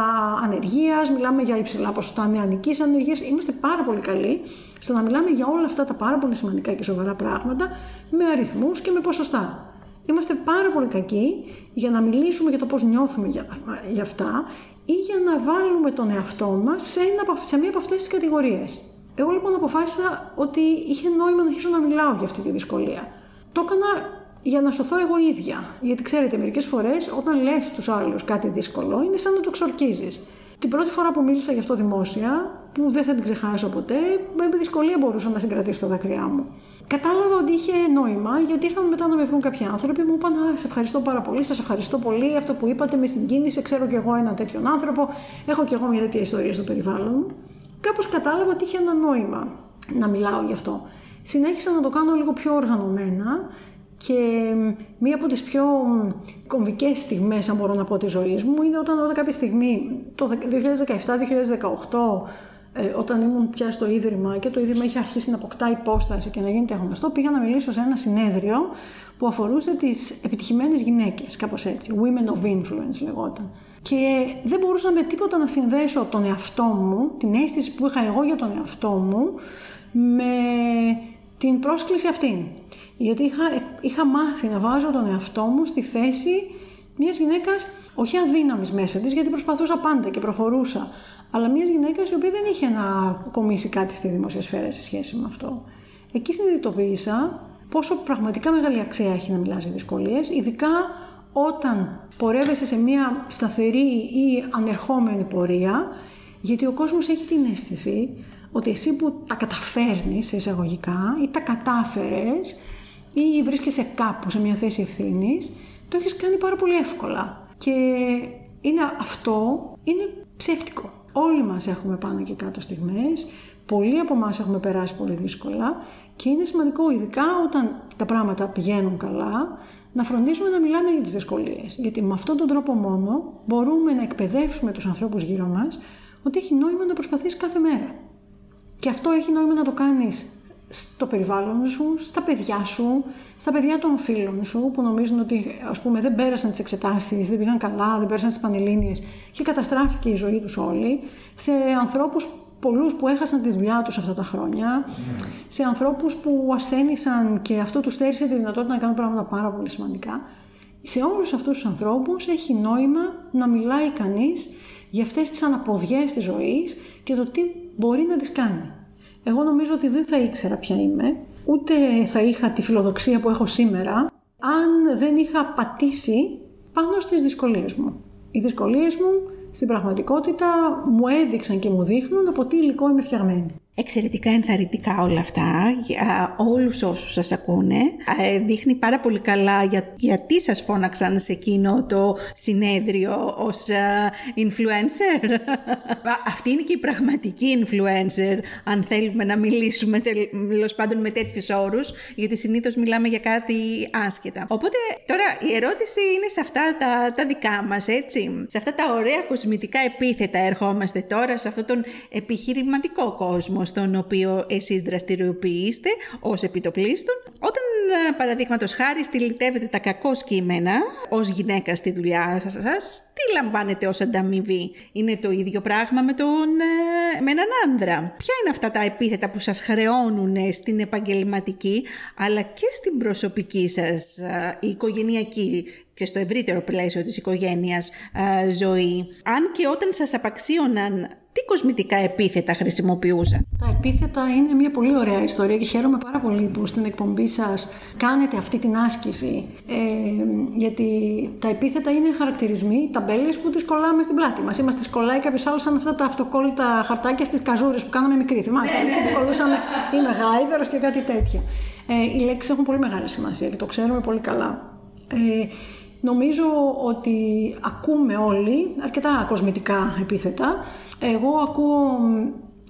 ανεργίας, μιλάμε για υψηλά ποσοστά νεανικής ανεργίας. Είμαστε πάρα πολύ καλοί στο να μιλάμε για όλα αυτά τα πάρα πολύ σημαντικά και σοβαρά πράγματα με αριθμούς και με ποσοστά. Είμαστε πάρα πολύ κακοί για να μιλήσουμε για το πώς νιώθουμε για, για αυτά ή για να βάλουμε τον εαυτό μας σε, ένα, σε μία από αυτές τις κατηγορίες. Εγώ λοιπόν αποφάσισα ότι είχε νόημα να αρχίσω να μιλάω για αυτή τη δυσκολία. Το έκανα για να σωθώ εγώ ίδια. Γιατί ξέρετε, μερικές φορές όταν λες στους άλλους κάτι δύσκολο, είναι σαν να το ξορκίζεις. Την πρώτη φορά που μίλησα γι' αυτό δημόσια, που δεν θα την ξεχάσω ποτέ, με δυσκολία μπορούσα να συγκρατήσω τα δάκρυά μου. Κατάλαβα ότι είχε νόημα, γιατί ήρθαν μετά να με βρουν κάποιοι άνθρωποι, μου είπαν: Α, σε ευχαριστώ πάρα πολύ, σας ευχαριστώ πολύ. Αυτό που είπατε με συγκίνησε, ξέρω κι εγώ έναν τέτοιον άνθρωπο, έχω κι εγώ μια τέτοια ιστορία στο περιβάλλον μου κάπως κατάλαβα ότι είχε ένα νόημα να μιλάω γι' αυτό. Συνέχισα να το κάνω λίγο πιο οργανωμένα και μία από τις πιο κομβικές στιγμές, αν μπορώ να πω, της ζωής μου είναι όταν, όταν κάποια στιγμή, το 2017-2018, ε, όταν ήμουν πια στο Ίδρυμα και το Ίδρυμα είχε αρχίσει να αποκτά υπόσταση και να γίνεται γνωστό, πήγα να μιλήσω σε ένα συνέδριο που αφορούσε τις επιτυχημένες γυναίκες, κάπως έτσι, Women of Influence λεγόταν. Και δεν μπορούσα με τίποτα να συνδέσω τον εαυτό μου, την αίσθηση που είχα εγώ για τον εαυτό μου, με την πρόσκληση αυτή. Γιατί είχα, είχα μάθει να βάζω τον εαυτό μου στη θέση μιας γυναίκας, όχι αδύναμης μέσα της, γιατί προσπαθούσα πάντα και προχωρούσα, αλλά μιας γυναίκας η οποία δεν είχε να κομίσει κάτι στη δημόσια σφαίρα σε σχέση με αυτό. Εκεί συνειδητοποίησα πόσο πραγματικά μεγάλη αξία έχει να μιλάς για δυσκολίες, ειδικά όταν πορεύεσαι σε μια σταθερή ή ανερχόμενη πορεία, γιατί ο κόσμος έχει την αίσθηση ότι εσύ που τα καταφέρνεις εισαγωγικά ή τα κατάφερες ή βρίσκεσαι κάπου σε μια θέση ευθύνης, το έχεις κάνει πάρα πολύ εύκολα. Και είναι αυτό είναι ψεύτικο. Όλοι μας έχουμε πάνω και κάτω στιγμές, πολλοί από εμάς έχουμε περάσει πολύ δύσκολα και είναι σημαντικό ειδικά όταν τα πράγματα πηγαίνουν καλά να φροντίσουμε να μιλάμε για τις δυσκολίες. Γιατί με αυτόν τον τρόπο μόνο μπορούμε να εκπαιδεύσουμε τους ανθρώπους γύρω μας ότι έχει νόημα να προσπαθείς κάθε μέρα. Και αυτό έχει νόημα να το κάνεις στο περιβάλλον σου, στα παιδιά σου, στα παιδιά των φίλων σου που νομίζουν ότι ας πούμε δεν πέρασαν τις εξετάσεις, δεν πήγαν καλά, δεν πέρασαν τις πανελλήνιες και καταστράφηκε η ζωή τους όλοι, σε ανθρώπους πολλούς που έχασαν τη δουλειά τους αυτά τα χρόνια, σε ανθρώπους που ασθένησαν και αυτό τους στέρισε τη δυνατότητα να κάνουν πράγματα πάρα πολύ σημαντικά. Σε όλους αυτούς τους ανθρώπους έχει νόημα να μιλάει κανείς για αυτές τις αναποδιές της ζωής και το τι μπορεί να τις κάνει. Εγώ νομίζω ότι δεν θα ήξερα ποια είμαι, ούτε θα είχα τη φιλοδοξία που έχω σήμερα, αν δεν είχα πατήσει πάνω στις δυσκολίες μου. Οι δυσκολίες μου στην πραγματικότητα μου έδειξαν και μου δείχνουν από τι υλικό είμαι φτιαγμένη. Εξαιρετικά ενθαρρυντικά όλα αυτά για όλους όσους σας ακούνε. Ε, δείχνει πάρα πολύ καλά για, γιατί σας φώναξαν σε εκείνο το συνέδριο ως uh, influencer. Αυτή είναι και η πραγματική influencer, αν θέλουμε να μιλήσουμε τέλος πάντων με τέτοιους όρους, γιατί συνήθως μιλάμε για κάτι άσχετα. Οπότε τώρα η ερώτηση είναι σε αυτά τα, τα δικά μας, έτσι. Σε αυτά τα ωραία κοσμητικά επίθετα ερχόμαστε τώρα, σε αυτόν τον επιχειρηματικό κόσμο στον οποίο εσείς δραστηριοποιείστε ως επιτοπλίστων. Όταν ε, παραδείγματος χάρη στυλιτεύετε τα κακό κείμενα ως γυναίκα στη δουλειά σας, τι λαμβάνετε ως ανταμοιβή; Είναι το ίδιο πράγμα με, τον, ε, με έναν άνδρα. Ποια είναι αυτά τα επίθετα που σας χρεώνουν στην επαγγελματική αλλά και στην προσωπική σας ε, η οικογενειακή και στο ευρύτερο πλαίσιο της οικογένειας ζωή; Αν και όταν σας απαξίωναν τι κοσμητικά επίθετα χρησιμοποιούσαν. Τα επίθετα είναι μια πολύ ωραία ιστορία και χαίρομαι πάρα πολύ που στην εκπομπή σας κάνετε αυτή την άσκηση. Ε, γιατί τα επίθετα είναι χαρακτηρισμοί, ταμπέλες που τις κολλάμε στην πλάτη μας. Είμαστε σκολάει κάποιος άλλος σαν αυτά τα αυτοκόλλητα χαρτάκια στις καζούρες που κάναμε μικρή. Θυμάστε, έτσι που κολλούσαμε, είναι γάιδερος και κάτι τέτοιο. Ε, οι λέξεις έχουν πολύ μεγάλη σημασία και το ξέρουμε πολύ καλά. Ε, νομίζω ότι ακούμε όλοι αρκετά κοσμητικά επίθετα εγώ ακούω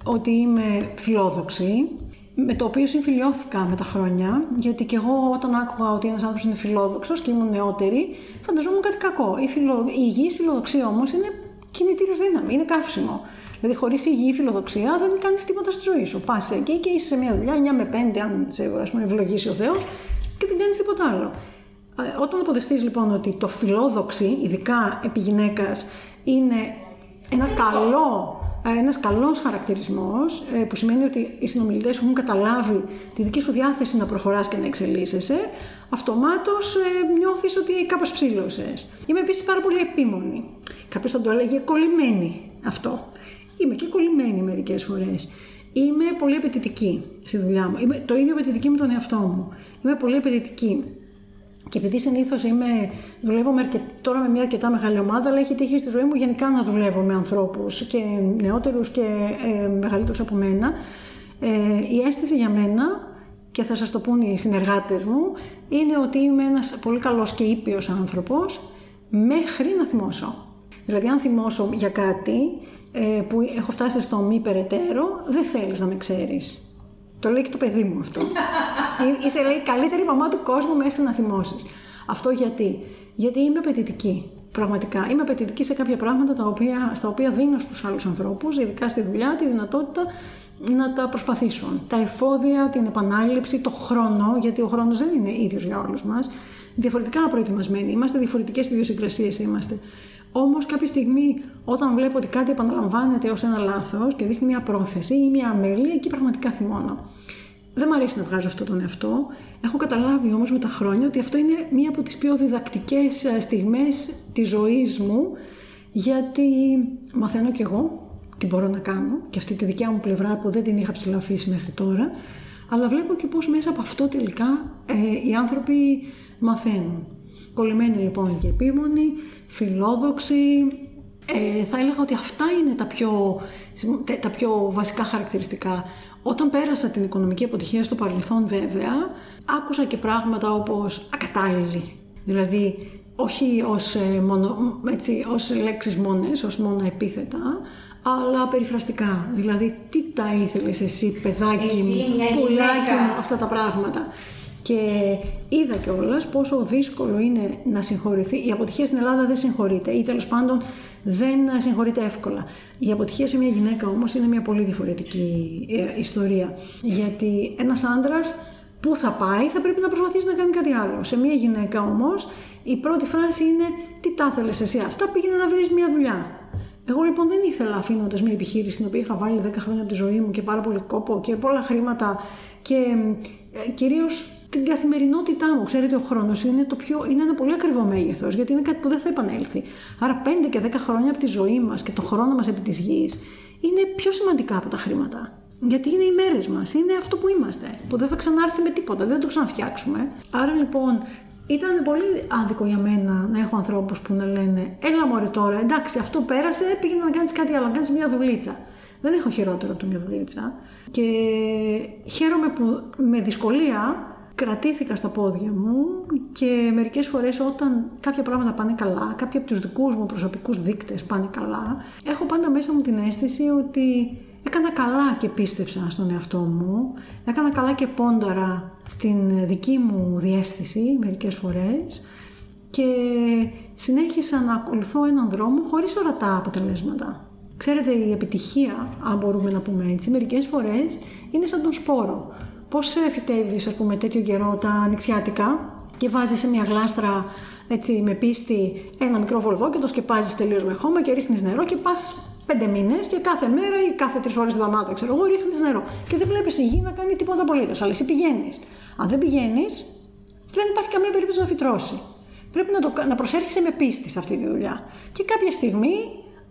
ότι είμαι φιλόδοξη, με το οποίο συμφιλιώθηκα με τα χρόνια, γιατί και εγώ όταν άκουγα ότι ένας άνθρωπος είναι φιλόδοξος και ήμουν νεότερη, φανταζόμουν κάτι κακό. Η, φιλο... η υγιής φιλοδοξία όμως είναι κινητήριος δύναμη, είναι καύσιμο. Δηλαδή, χωρίς υγιή φιλοδοξία δεν κάνεις τίποτα στη ζωή σου. Πας εκεί και είσαι σε μια δουλειά 9 με 5, αν σε ας πούμε, ευλογήσει ο Θεός, και δεν κάνεις τίποτα άλλο. Ε, όταν αποδεχτείς λοιπόν ότι το φιλόδοξη, ειδικά επί γυναίκας, είναι ένα καλό, ένας καλός χαρακτηρισμός ε, που σημαίνει ότι οι συνομιλητές έχουν καταλάβει τη δική σου διάθεση να προχωράς και να εξελίσσεσαι, αυτομάτως ε, νιώθεις ότι κάπως ψήλωσες. Είμαι επίσης πάρα πολύ επίμονη. Κάποιος θα το έλεγε κολλημένη αυτό. Είμαι και κολλημένη μερικές φορές. Είμαι πολύ απαιτητική στη δουλειά μου. Είμαι το ίδιο απαιτητική με τον εαυτό μου. Είμαι πολύ απαιτητική. Και επειδή συνήθως δουλεύω με τώρα με μια αρκετά μεγάλη ομάδα, αλλά έχει τύχει στη ζωή μου γενικά να δουλεύω με ανθρώπους και νεότερους και ε, μεγαλύτερους από μένα. Ε, η αίσθηση για μένα, και θα σας το πούν οι συνεργάτες μου, είναι ότι είμαι ένας πολύ καλός και ήπιος άνθρωπος μέχρι να θυμώσω. Δηλαδή, αν θυμώσω για κάτι ε, που έχω φτάσει στο μη περαιτέρω, δεν θέλεις να με ξέρεις. Το λέει και το παιδί μου αυτό. Ε, είσαι λέει καλύτερη μαμά του κόσμου μέχρι να θυμώσεις. Αυτό γιατί. Γιατί είμαι απαιτητική. Πραγματικά. Είμαι απαιτητική σε κάποια πράγματα τα οποία, στα οποία δίνω στους άλλους ανθρώπους, ειδικά στη δουλειά, τη δυνατότητα να τα προσπαθήσουν. Τα εφόδια, την επανάληψη, το χρόνο, γιατί ο χρόνος δεν είναι ίδιος για όλους μας. Διαφορετικά προετοιμασμένοι είμαστε, διαφορετικές ιδιοσυγκρασίες είμαστε. Όμως, κάποια στιγμή, όταν βλέπω ότι κάτι επαναλαμβάνεται ως ένα λάθος και δείχνει μια πρόθεση ή μια αμέλεια, εκεί πραγματικά θυμώνω. Δεν μου αρέσει να βγάζω αυτό τον εαυτό. Έχω καταλάβει όμως με τα χρόνια ότι αυτό είναι μία από τις πιο διδακτικές ε, στιγμές της ζωής μου, γιατί μαθαίνω κι εγώ τι μπορώ να κάνω και αυτή τη δικιά μου πλευρά που δεν την είχα ψηλαφίσει μέχρι τώρα, αλλά βλέπω και πώς μέσα από αυτό τελικά ε, οι άνθρωποι μαθαίνουν. Κολλημένοι λοιπόν και επίμονοι, φιλόδοξοι. Ε, θα έλεγα ότι αυτά είναι τα πιο, τα πιο βασικά χαρακτηριστικά. Όταν πέρασα την οικονομική αποτυχία στο παρελθόν βέβαια, άκουσα και πράγματα όπως ακατάλληλη. Δηλαδή, όχι ως, ε, μόνο, έτσι, ως λέξεις μόνες, ως μόνο επίθετα, αλλά περιφραστικά. Δηλαδή, τι τα ήθελες εσύ, παιδάκι εσύ, μου, πουλάκι μου, αυτά τα πράγματα. Και είδα κιόλας πόσο δύσκολο είναι να συγχωρηθεί. Η αποτυχία στην Ελλάδα δεν συγχωρείται ή τέλος πάντων δεν συγχωρείται εύκολα. Η αποτυχία σε μια γυναίκα όμως είναι μια πολύ διαφορετική ε, ιστορία. Γιατί ένας άντρας που θα πάει θα πρέπει να προσπαθήσει να κάνει κάτι άλλο. Σε μια γυναίκα όμως η πρώτη φράση είναι Τι τα ήθελες εσύ, αυτά πήγαινε να βρεις μια δουλειά. Εγώ λοιπόν δεν ήθελα αφήνοντας μια επιχείρηση στην οποία είχα βάλει 10 χρόνια από τη ζωή μου και πάρα πολύ κόπο και πολλά χρήματα και ε, κυρίως την καθημερινότητά μου. Ξέρετε, ο χρόνος είναι, το πιο, είναι ένα πολύ ακριβό μέγεθος, γιατί είναι κάτι που δεν θα επανέλθει. Άρα, 5 και 10 χρόνια από τη ζωή μας και το χρόνο μας επί της γης είναι πιο σημαντικά από τα χρήματα. Γιατί είναι οι μέρες μας, είναι αυτό που είμαστε, που δεν θα ξανάρθει με τίποτα, δεν θα το ξαναφτιάξουμε. Άρα λοιπόν, ήταν πολύ άδικο για μένα να έχω ανθρώπους που να λένε Έλα μωρέ τώρα, εντάξει, αυτό πέρασε, πήγαινε να κάνεις κάτι άλλο, να κάνεις μια δουλίτσα. Δεν έχω χειρότερο από μια δουλίτσα. Και χαίρομαι που με δυσκολία κρατήθηκα στα πόδια μου και μερικές φορές όταν κάποια πράγματα πάνε καλά, κάποιοι από τους δικούς μου προσωπικούς δείκτες πάνε καλά, έχω πάντα μέσα μου την αίσθηση ότι έκανα καλά και πίστεψα στον εαυτό μου, έκανα καλά και πόνταρα στην δική μου διέστηση μερικές φορές και συνέχισα να ακολουθώ έναν δρόμο χωρίς ορατά αποτελέσματα. Ξέρετε, η επιτυχία, αν μπορούμε να πούμε έτσι, μερικές φορές είναι σαν τον σπόρο. Πώς φυτεύεις, ας πούμε, τέτοιο καιρό τα ανοιξιάτικα και βάζεις σε μια γλάστρα έτσι, με πίστη ένα μικρό βολβό και το σκεπάζεις τελείως με χώμα και ρίχνεις νερό και πας πέντε μήνες και κάθε μέρα ή κάθε τρεις φορές τη εβδομάδα, ξέρω εγώ, ρίχνεις νερό. Και δεν βλέπεις τη γη να κάνει τίποτα απολύτως. Αλλά εσύ πηγαίνεις. Αν δεν πηγαίνεις, δεν υπάρχει καμία περίπτωση να φυτρώσει. Πρέπει να, το, να προσέρχεσαι με πίστη σε αυτή τη δουλειά. Και κάποια στιγμή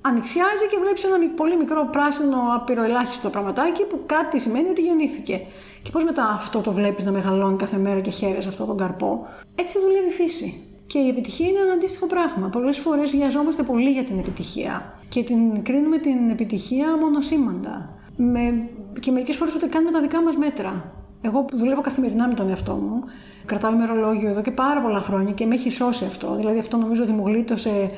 ανοιξιάζει και βλέπεις ένα πολύ μικρό πράσινο απειροελάχιστο πραγματάκι που κάτι σημαίνει ότι γεννήθηκε. Και πώς μετά αυτό το βλέπεις να μεγαλώνει κάθε μέρα και χαίρεσαι αυτό τον καρπό; Έτσι δουλεύει η φύση. Και η επιτυχία είναι ένα αντίστοιχο πράγμα. Πολλές φορές βιαζόμαστε πολύ για την επιτυχία και την κρίνουμε την επιτυχία μονοσήμαντα. Με... Και μερικές φορές ούτε κάνουμε τα δικά μας μέτρα. Εγώ που δουλεύω καθημερινά με τον εαυτό μου, κρατάω ημερολόγιο εδώ και πάρα πολλά χρόνια και με έχει σώσει αυτό. Δηλαδή αυτό νομίζω ότι μου γλίτωσε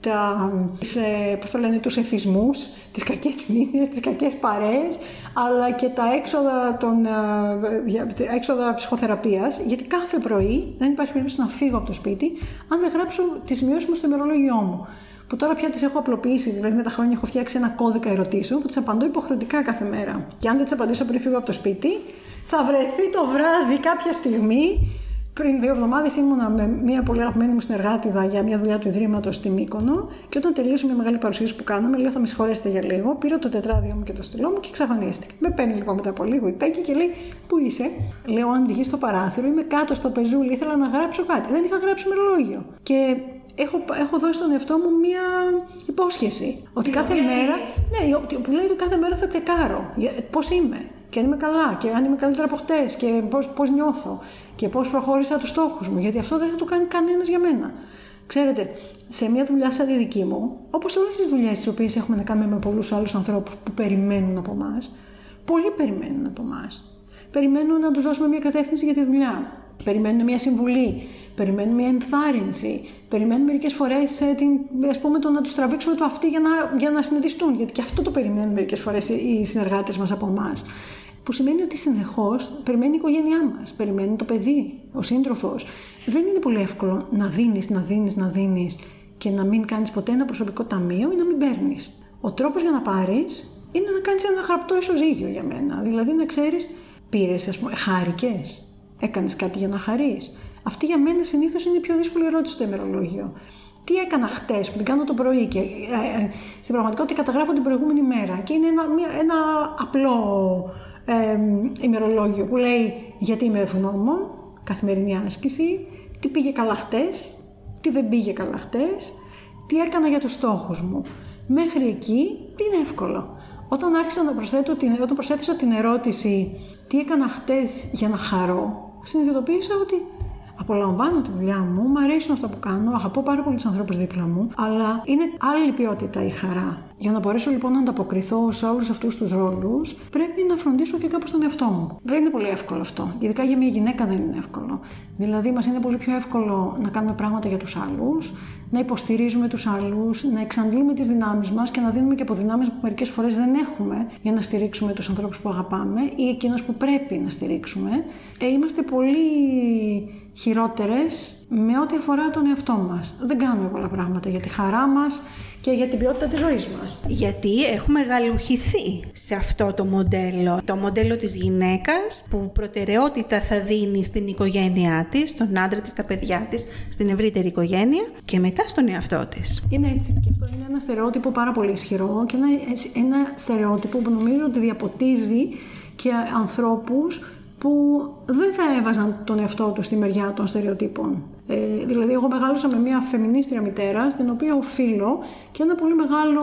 τα, σε, πώς το λένε, τους εθισμούς, τις κακές συνήθειες, τις κακές παρέες, αλλά και τα έξοδα, των, ε, έξοδα ψυχοθεραπείας, γιατί κάθε πρωί δεν υπάρχει περίπτωση να φύγω από το σπίτι αν δεν γράψω τις μειώσεις μου στο ημερολόγιό μου. Που τώρα πια τις έχω απλοποιήσει, δηλαδή με τα χρόνια έχω φτιάξει ένα κώδικα ερωτήσεων που τις απαντώ υποχρεωτικά κάθε μέρα. Και αν δεν τις απαντήσω πριν φύγω από το σπίτι, θα βρεθεί το βράδυ κάποια στιγμή πριν δύο εβδομάδες ήμουνα με μια πολύ αγαπημένη μου συνεργάτηδα για μια δουλειά του Ιδρύματος στη Μύκονο και όταν τελείωσε μια μεγάλη παρουσίαση που κάναμε, λέω θα με συγχωρέσετε για λίγο, πήρα το τετράδιο μου και το στυλό μου και εξαφανίστηκε. Με παίρνει λοιπόν μετά από λίγο η Πέκη και λέει Πού είσαι, Λέω αν βγεις στο παράθυρο, είμαι κάτω στο πεζούλι, ήθελα να γράψω κάτι. Δεν είχα γράψει μερολόγιο. Και έχω, έχω δώσει στον εαυτό μου μία υπόσχεση. Ότι κάθε μέρα. Ναι, που λέει ότι κάθε μέρα θα τσεκάρω πώς είμαι και αν είμαι καλά και αν είμαι καλύτερα από χτες και πώς νιώθω και πώς προχώρησα τους στόχους μου. Γιατί αυτό δεν θα το κάνει κανένας για μένα. Ξέρετε, σε μια δουλειά σαν τη δική μου, όπως όλες τις δουλειές τις οποίες έχουμε να κάνουμε με πολλούς άλλους ανθρώπους που περιμένουν από εμά, πολλοί περιμένουν από εμά. Περιμένουν να τους δώσουμε μια κατεύθυνση για τη δουλειά. Περιμένουν μια συμβουλή. Περιμένουν μια ενθάρρυνση. Περιμένουν μερικές φορές ε, το να τους τραβήξουμε το αυτή για να, για να συνειδητιστούν. Γιατί και αυτό το περιμένουν μερικές φορές οι συνεργάτες μας από εμά. Που σημαίνει ότι συνεχώς περιμένει η οικογένειά μας, περιμένει το παιδί, ο σύντροφος. Δεν είναι πολύ εύκολο να δίνεις, να δίνεις, να δίνεις και να μην κάνεις ποτέ ένα προσωπικό ταμείο ή να μην παίρνεις. Ο τρόπος για να πάρεις είναι να κάνεις ένα χαρπτό ισοζύγιο για μένα. Δηλαδή να ξέρεις, πήρες, ας πούμε, χάρηκες, έκανες κάτι για να χαρείς. Αυτή για μένα συνήθως είναι η πιο δύσκολη ερώτηση στο ημερολόγιο. Τι έκανα χτες που την κάνω το πρωί και ε, ε, στην πραγματικότητα καταγράφω την προηγούμενη μέρα. Και είναι ένα, μια, ένα απλό ε, ημερολόγιο που λέει γιατί είμαι ευγνώμων, καθημερινή άσκηση, τι πήγε καλά χτες, τι δεν πήγε καλά χτες, τι έκανα για τους στόχους μου. Μέχρι εκεί είναι εύκολο. Όταν άρχισα να προσθέτω την, όταν προσέθεσα την ερώτηση τι έκανα χτες για να χαρώ, συνειδητοποίησα ότι Απολαμβάνω τη δουλειά μου, μου αρέσουν αυτά που κάνω, αγαπώ πάρα πολύ τους ανθρώπους δίπλα μου, αλλά είναι άλλη ποιότητα η χαρά. Για να μπορέσω λοιπόν να ανταποκριθώ σε όλους αυτούς τους ρόλους, πρέπει να φροντίσω και κάπως τον εαυτό μου. Δεν είναι πολύ εύκολο αυτό. Ειδικά για μια γυναίκα δεν είναι εύκολο. Δηλαδή, μας είναι πολύ πιο εύκολο να κάνουμε πράγματα για τους άλλους, να υποστηρίζουμε τους άλλους, να εξαντλούμε τις δυνάμεις μας και να δίνουμε και αποδυνάμεις που μερικές φορές δεν έχουμε για να στηρίξουμε τους ανθρώπους που αγαπάμε ή εκείνους που πρέπει να στηρίξουμε. Ε, είμαστε πολύ χειρότερες με ό,τι αφορά τον εαυτό μας. Δεν κάνουμε πολλά πράγματα για τη χαρά μας και για την ποιότητα της ζωής μας. Γιατί έχουμε γαλουχηθεί σε αυτό το μοντέλο. Το μοντέλο της γυναίκας που προτεραιότητα θα δίνει στην οικογένειά της, στον άντρα της, στα παιδιά της, στην ευρύτερη οικογένεια και μετά στον εαυτό της. Είναι έτσι και αυτό είναι ένα στερεότυπο πάρα πολύ ισχυρό και ένα, ένα στερεότυπο που νομίζω ότι διαποτίζει και ανθρώπους που δεν θα έβαζαν τον εαυτό τους στη μεριά των στερεοτύπων. Ε, δηλαδή, εγώ μεγάλωσα με μια φεμινίστρια μητέρα, στην οποία οφείλω και ένα πολύ μεγάλο,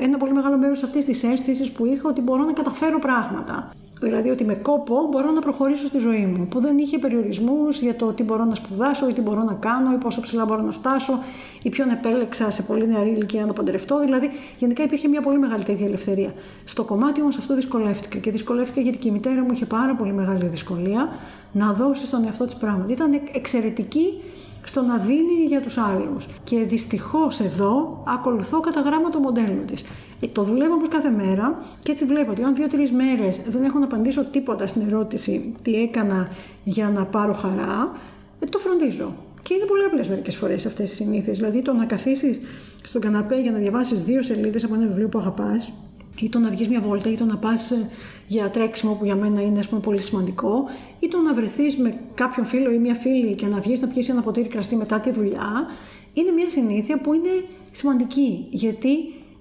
ένα πολύ μεγάλο μέρος αυτής της αίσθησης που είχα ότι μπορώ να καταφέρω πράγματα. Δηλαδή ότι με κόπο μπορώ να προχωρήσω στη ζωή μου, που δεν είχε περιορισμούς για το τι μπορώ να σπουδάσω ή τι μπορώ να κάνω ή πόσο ψηλά μπορώ να φτάσω ή ποιον επέλεξα σε πολύ νεαρή ηλικία να παντρευτώ. Δηλαδή, γενικά υπήρχε μια πολύ μεγάλη τέτοια ελευθερία. Στο κομμάτι όμως αυτό δυσκολεύτηκα και δυσκολεύτηκα γιατί και η μητέρα μου είχε πάρα πολύ μεγάλη δυσκολία να δώσει στον εαυτό της πράγματα. Ήταν εξαιρετική στο να δίνει για τους άλλους. Και δυστυχώς εδώ ακολουθώ κατά γράμμα το μοντέλο της. Ε, το δουλεύω όμως κάθε μέρα και έτσι βλέπω ότι αν δύο-τρεις μέρες δεν έχω να απαντήσω τίποτα στην ερώτηση τι έκανα για να πάρω χαρά, ε, το φροντίζω. Και είναι πολύ απλές μερικές φορές αυτές οι συνήθειες. Δηλαδή το να καθίσεις στον καναπέ για να διαβάσεις δύο σελίδες από ένα βιβλίο που αγαπάς, ή το να βγεις μια βόλτα, ή το να πας ε, για τρέξιμο που για μένα είναι πούμε, πολύ σημαντικό, ή το να βρεθείς με κάποιον φίλο ή μια φίλη και να βγεις να πιεις ένα ποτήρι κρασί μετά τη δουλειά, είναι μια συνήθεια που είναι σημαντική. Γιατί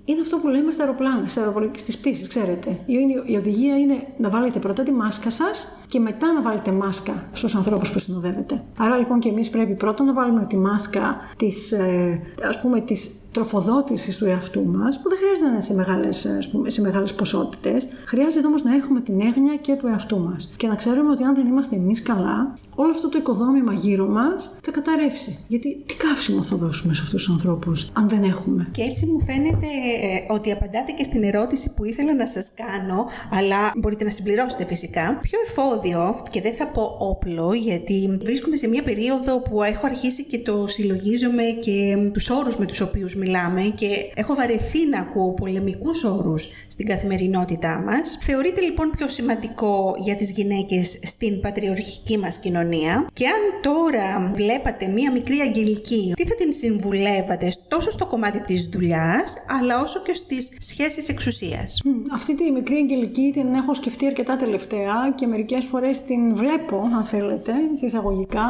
είναι αυτό που λέμε στα αεροπλάνα, στις πτήσεις, ξέρετε. Η οδηγία είναι να βάλετε πρώτα τη μάσκα σας και μετά να βάλετε μάσκα στους ανθρώπους που συνοδεύετε. Άρα λοιπόν και εμείς πρέπει πρώτα να βάλουμε τη μάσκα της, ε, ας πούμε, της τροφοδότησης του εαυτού μας, που δεν χρειάζεται να είναι σε μεγάλες σε μεγάλες ποσότητες. Χρειάζεται όμως να έχουμε την έγνοια και του εαυτού μας. Και να ξέρουμε ότι αν δεν είμαστε εμείς καλά, όλο αυτό το οικοδόμημα γύρω μας θα καταρρεύσει. Γιατί τι καύσιμο θα δώσουμε σε αυτούς τους ανθρώπους, αν δεν έχουμε; Και έτσι μου φαίνεται ε, ότι απαντάτε και στην ερώτηση που ήθελα να σας κάνω, αλλά μπορείτε να συμπληρώσετε φυσικά. Ποιο εφόδιο, και δεν θα πω όπλο, γιατί βρίσκομαι σε μια περίοδο που έχω αρχίσει και το συλλογίζομαι και τους όρους με τους οποίους μιλάμε και έχω βαρεθεί να ακούω πολεμικούς όρους στην καθημερινότητά μας. Θεωρείται λοιπόν πιο σημαντικό για τις γυναίκες στην πατριορχική μας κοινωνία και αν τώρα βλέπατε μία μικρή αγγελική, τι θα την συμβουλεύατε τόσο στο κομμάτι της δουλειάς, αλλά όσο και στις σχέσεις εξουσίας; Αυτή τη μικρή αγγελική την έχω σκεφτεί αρκετά τελευταία και μερικές φορές την βλέπω, αν θέλετε, συσσαγωγικά,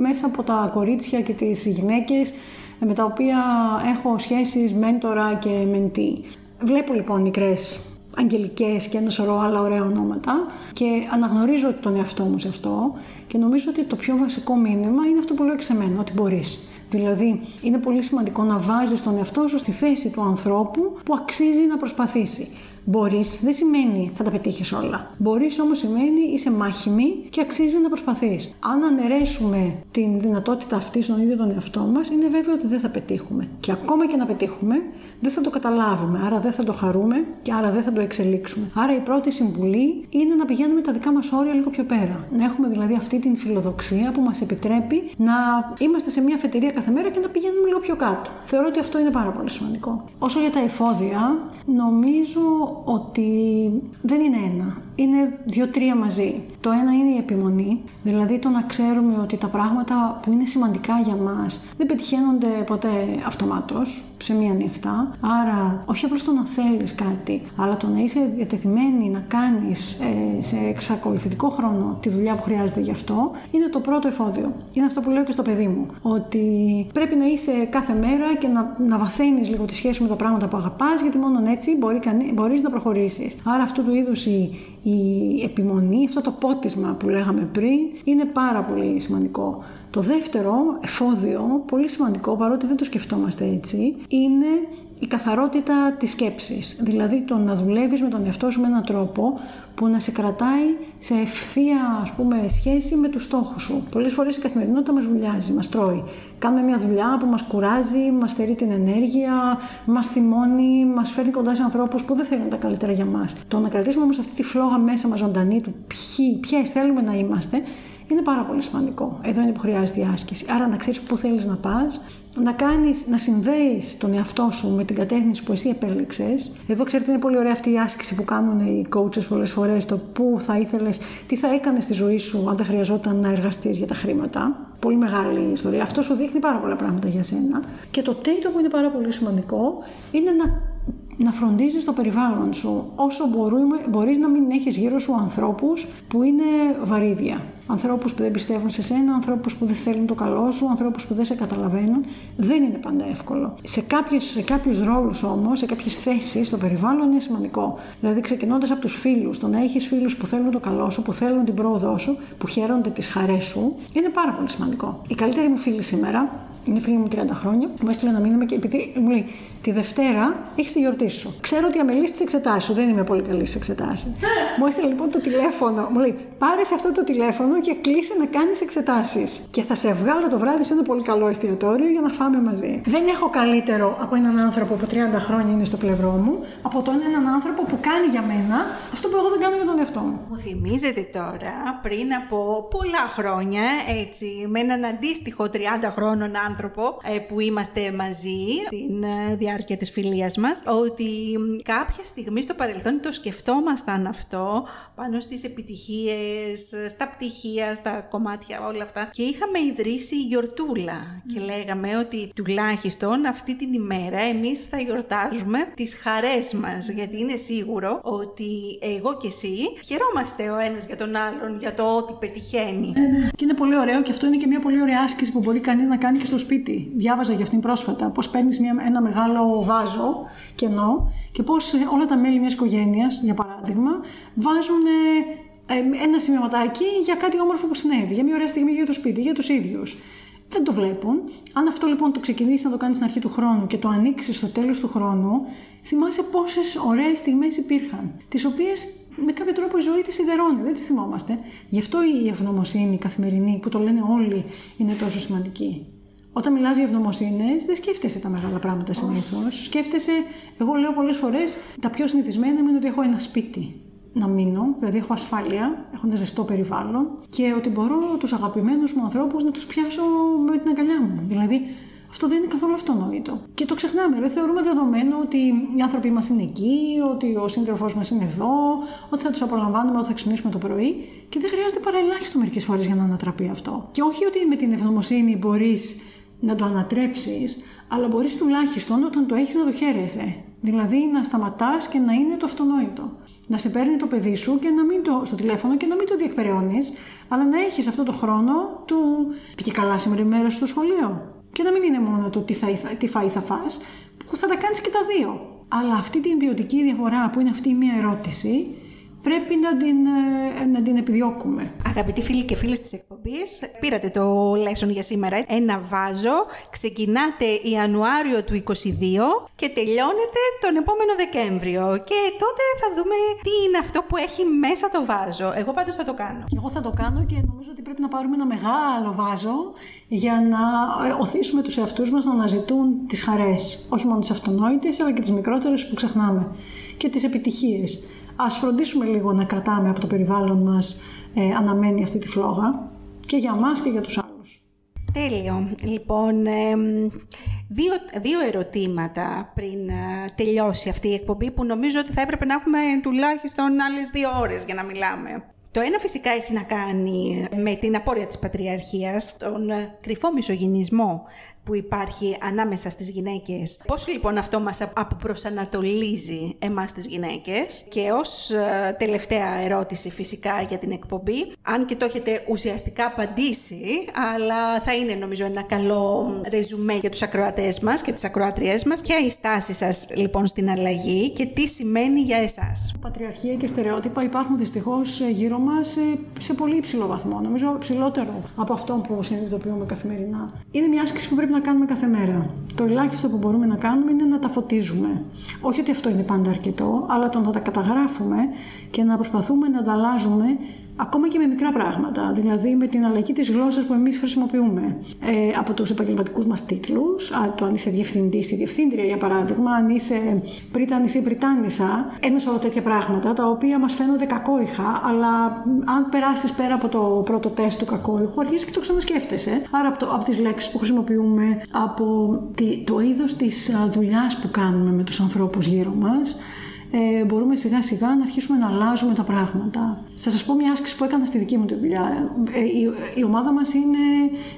μέσα από τα κορίτσια και τις γυναίκες με τα οποία έχω σχέσεις μέντορα και μεντή. Βλέπω λοιπόν μικρές αγγελικές και ένα σωρό άλλα ωραία ονόματα και αναγνωρίζω τον εαυτό μου σε αυτό και νομίζω ότι το πιο βασικό μήνυμα είναι αυτό που λέω και σε μένα, ότι μπορείς. Δηλαδή, είναι πολύ σημαντικό να βάζεις τον εαυτό σου στη θέση του ανθρώπου που αξίζει να προσπαθήσει. Μπορείς δεν σημαίνει θα τα πετύχεις όλα. Μπορείς όμως σημαίνει είσαι μάχημη και αξίζει να προσπαθείς. Αν αναιρέσουμε την δυνατότητα αυτή στον ίδιο τον εαυτό μας, είναι βέβαιο ότι δεν θα πετύχουμε. Και ακόμα και να πετύχουμε, δεν θα το καταλάβουμε. Άρα δεν θα το χαρούμε και άρα δεν θα το εξελίξουμε. Άρα η πρώτη συμβουλή είναι να πηγαίνουμε τα δικά μας όρια λίγο πιο πέρα. Να έχουμε δηλαδή αυτή την φιλοδοξία που μας επιτρέπει να είμαστε σε μια αφετηρία κάθε μέρα και να πηγαίνουμε λίγο πιο κάτω. Θεωρώ ότι αυτό είναι πάρα πολύ σημαντικό. Όσο για τα εφόδια, νομίζω ότι δεν είναι ένα. Είναι δύο-τρία μαζί. Το ένα είναι η επιμονή, δηλαδή το να ξέρουμε ότι τα πράγματα που είναι σημαντικά για μας δεν πετυχαίνονται ποτέ αυτομάτως σε μία νύχτα. Άρα, όχι απλώς το να θέλεις κάτι, αλλά το να είσαι διατεθειμένη να κάνεις ε, σε εξακολουθητικό χρόνο τη δουλειά που χρειάζεται γι' αυτό, είναι το πρώτο εφόδιο. Είναι αυτό που λέω και στο παιδί μου, ότι πρέπει να είσαι κάθε μέρα και να, να βαθαίνεις λίγο τη σχέση με τα πράγματα που αγαπάς, γιατί μόνο έτσι μπορεί, μπορείς να προχωρήσεις. Άρα αυτού του είδους η, η επιμονή, αυτό το πότισμα που λέγαμε πριν, είναι πάρα πολύ σημαντικό. Το δεύτερο εφόδιο, πολύ σημαντικό, παρότι δεν το σκεφτόμαστε έτσι, είναι η καθαρότητα της σκέψης. Δηλαδή το να δουλεύεις με τον εαυτό σου με έναν τρόπο που να σε κρατάει σε ευθεία ας πούμε, σχέση με τους στόχους σου. Πολλές φορές η καθημερινότητα μας βουλιάζει, μας τρώει. Κάνουμε μια δουλειά που μας κουράζει, μας στερεί την ενέργεια, μας θυμώνει, μας φέρνει κοντά σε ανθρώπους που δεν θέλουν τα καλύτερα για μας. Το να κρατήσουμε όμως αυτή τη φλόγα μέσα μας ζωντανή του ποιοι, θέλουμε να είμαστε, είναι πάρα πολύ σημαντικό. Εδώ είναι που χρειάζεται η άσκηση. Άρα να ξέρεις πού θέλεις να πας, να κάνεις, να συνδέεις τον εαυτό σου με την κατεύθυνση που εσύ επέλεξες. Εδώ ξέρετε είναι πολύ ωραία αυτή η άσκηση που κάνουν οι coaches πολλές φορές, το πού θα ήθελες, τι θα έκανες στη ζωή σου αν δεν χρειαζόταν να εργαστείς για τα χρήματα. Πολύ μεγάλη ιστορία. Αυτό σου δείχνει πάρα πολλά πράγματα για σένα. Και το τρίτο που είναι πάρα πολύ σημαντικό είναι να να φροντίζεις το περιβάλλον σου όσο μπορούμε, μπορείς να μην έχεις γύρω σου ανθρώπους που είναι βαρύδια. Ανθρώπους που δεν πιστεύουν σε σένα, ανθρώπους που δεν θέλουν το καλό σου, ανθρώπους που δεν σε καταλαβαίνουν. Δεν είναι πάντα εύκολο. Σε, κάποιες, σε κάποιους ρόλους όμως, σε κάποιες θέσεις στο περιβάλλον είναι σημαντικό. Δηλαδή ξεκινώντας από τους φίλους, το να έχεις φίλους που θέλουν το καλό σου, που θέλουν την πρόοδό σου, που χαίρονται τις χαρές σου, είναι πάρα πολύ σημαντικό. Η καλύτερη μου φίλη σήμερα είναι φίλη μου 30 χρόνια, μου έστειλε ένα μήνυμα και επειδή μου λέει Τη Δευτέρα έχεις τη γιορτή σου. Ξέρω ότι αμελεί τι εξετάσει σου, δεν είμαι πολύ καλής στις εξετάσεις. μου έστειλε λοιπόν το τηλέφωνο, μου λέει Πάρες αυτό το τηλέφωνο και κλείσει να κάνεις εξετάσεις. Και θα σε βγάλω το βράδυ σε ένα πολύ καλό εστιατόριο για να φάμε μαζί. Δεν έχω καλύτερο από έναν άνθρωπο που 30 χρόνια είναι στο πλευρό μου, από τον έναν άνθρωπο που κάνει για μένα αυτό που εγώ δεν κάνω για τον εαυτό μου. Μου θυμίζετε τώρα πριν από πολλά χρόνια, έτσι, με έναν αντίστοιχο 30 χρόνων άνθρωπο ε, που είμαστε μαζί στην ε, διάρκεια της φιλίας μας, ότι κάποια στιγμή στο παρελθόν το σκεφτόμασταν αυτό πάνω στις επιτυχίες, στα πτυχία, στα κομμάτια, όλα αυτά. Και είχαμε ιδρύσει γιορτούλα και λέγαμε ότι τουλάχιστον αυτή την ημέρα εμείς θα γιορτάζουμε τις χαρές μας γιατί είναι σίγουρο ότι εγώ και εσύ χαιρόμαστε ο ένας για τον άλλον για το ότι πετυχαίνει. Και είναι πολύ ωραίο και αυτό είναι και μια πολύ ωραία άσκηση που μπορεί κανείς να κάνει και στο σπίτι. Διάβαζα για αυτήν πρόσφατα πώς παίρνεις ένα μεγάλο βάζο κενό και πώς όλα τα μέλη μιας οικογένειας, για παράδειγμα, βάζουν ε, ένα σημειωματάκι για κάτι όμορφο που συνέβη, για μια ωραία στιγμή για το σπίτι, για τους ίδιους. Δεν το βλέπουν. Αν αυτό λοιπόν το ξεκινήσεις να το κάνεις στην αρχή του χρόνου και το ανοίξεις στο τέλος του χρόνου, θυμάσαι πόσες ωραίες στιγμές υπήρχαν. Τις οποίες με κάποιο τρόπο η ζωή τη σιδερώνει, δεν τις θυμόμαστε. Γι' αυτό η ευγνωμοσύνη η καθημερινή, που το λένε όλοι, είναι τόσο σημαντική. Όταν μιλάς για ευγνωμοσύνες, δεν σκέφτεσαι τα μεγάλα πράγματα συνήθως. Σκέφτεσαι, εγώ λέω πολλές φορές, τα πιο συνηθισμένα είναι ότι έχω ένα σπίτι να μείνω, δηλαδή έχω ασφάλεια, έχω ένα ζεστό περιβάλλον και ότι μπορώ τους αγαπημένους μου ανθρώπους να τους πιάσω με την αγκαλιά μου. Δηλαδή, αυτό δεν είναι καθόλου αυτονόητο. Και το ξεχνάμε. Δεν θεωρούμε δεδομένο ότι οι άνθρωποι μας είναι εκεί, ότι ο σύντροφός μας είναι εδώ, ότι θα τους απολαμβάνουμε όταν θα ξυπνήσουμε το πρωί. Και δεν χρειάζεται παρά ελάχιστο μερικές φορές για να ανατραπεί αυτό. Και όχι ότι με την ευγνωμοσύνη μπορείς να το ανατρέψεις, αλλά μπορείς τουλάχιστον όταν το έχεις να το χαίρεσαι. Δηλαδή να σταματάς και να είναι το αυτονόητο. Να σε παίρνει το παιδί σου και να μην το, στο τηλέφωνο και να μην το διεκπεραιώνεις, αλλά να έχεις αυτό το χρόνο του πήγε καλά σήμερα η μέρα στο σχολείο. Και να μην είναι μόνο το τι, θα, τι φάει θα φας, που θα τα κάνεις και τα δύο. Αλλά αυτή την ποιοτική διαφορά που είναι αυτή μία ερώτηση, πρέπει να την, ε, να την επιδιώκουμε. Αγαπητοί φίλοι και φίλες της εκπομπής, πήρατε το lesson για σήμερα. Ένα βάζο, ξεκινάτε Ιανουάριο του 22 και τελειώνετε τον επόμενο Δεκέμβριο. Και τότε θα δούμε τι είναι αυτό που έχει μέσα το βάζο. Εγώ πάντως θα το κάνω. Εγώ θα το κάνω και νομίζω ότι πρέπει να πάρουμε ένα μεγάλο βάζο για να ε, οθήσουμε τους εαυτούς μας να αναζητούν τις χαρές. Όχι μόνο τις αυτονόητες, αλλά και τις μικρότερες που ξεχνάμε. Και τις επιτυχίες ας φροντίσουμε λίγο να κρατάμε από το περιβάλλον μας ε, αναμένη αυτή τη φλόγα και για μας και για τους άλλους. Τέλειο. Λοιπόν, δύο, δύο ερωτήματα πριν ε, τελειώσει αυτή η εκπομπή που νομίζω ότι θα έπρεπε να έχουμε τουλάχιστον άλλες δύο ώρες για να μιλάμε. Το ένα φυσικά έχει να κάνει με την απόρρια της πατριαρχίας, τον ε, κρυφό μισογυνισμό που υπάρχει ανάμεσα στις γυναίκες. Πώς λοιπόν αυτό μας αποπροσανατολίζει εμάς τις γυναίκες; Και ως ε, τελευταία ερώτηση φυσικά για την εκπομπή, αν και το έχετε ουσιαστικά απαντήσει, αλλά θα είναι νομίζω ένα καλό ρεζουμέ για τους ακροατές μας και τις ακροατριές μας. Ποια η στάση σας λοιπόν στην αλλαγή και τι σημαίνει για εσάς; Πατριαρχία και στερεότυπα υπάρχουν δυστυχώς γύρω μας σε, σε πολύ υψηλό βαθμό, νομίζω ψηλότερο από αυτό που συνειδητοποιούμε καθημερινά. Είναι μια άσκηση που πρέπει να κάνουμε κάθε μέρα. Το ελάχιστο που μπορούμε να κάνουμε είναι να τα φωτίζουμε. Όχι ότι αυτό είναι πάντα αρκετό, αλλά το να τα καταγράφουμε και να προσπαθούμε να τα αλλάζουμε ακόμα και με μικρά πράγματα, δηλαδή με την αλλαγή της γλώσσας που εμείς χρησιμοποιούμε. Ε, από τους επαγγελματικούς μας τίτλους, το αν είσαι διευθυντής ή διευθύντρια για παράδειγμα, αν είσαι πρίτανης ή πριτάνισσα, ένα σωρό τέτοια πράγματα τα οποία μας φαίνονται κακόηχα, αλλά αν περάσεις πέρα από το πρώτο τεστ του κακόηχου, αρχίζεις και το ξανασκέφτεσαι. Άρα από, το, από τις λέξεις που χρησιμοποιούμε, από το είδος της δουλειάς που κάνουμε με τους ανθρώπους γύρω μας, ε, μπορούμε σιγά σιγά να αρχίσουμε να αλλάζουμε τα πράγματα. Θα σας πω μια άσκηση που έκανα στη δική μου τη δουλειά. Ε, η, η ομάδα μας είναι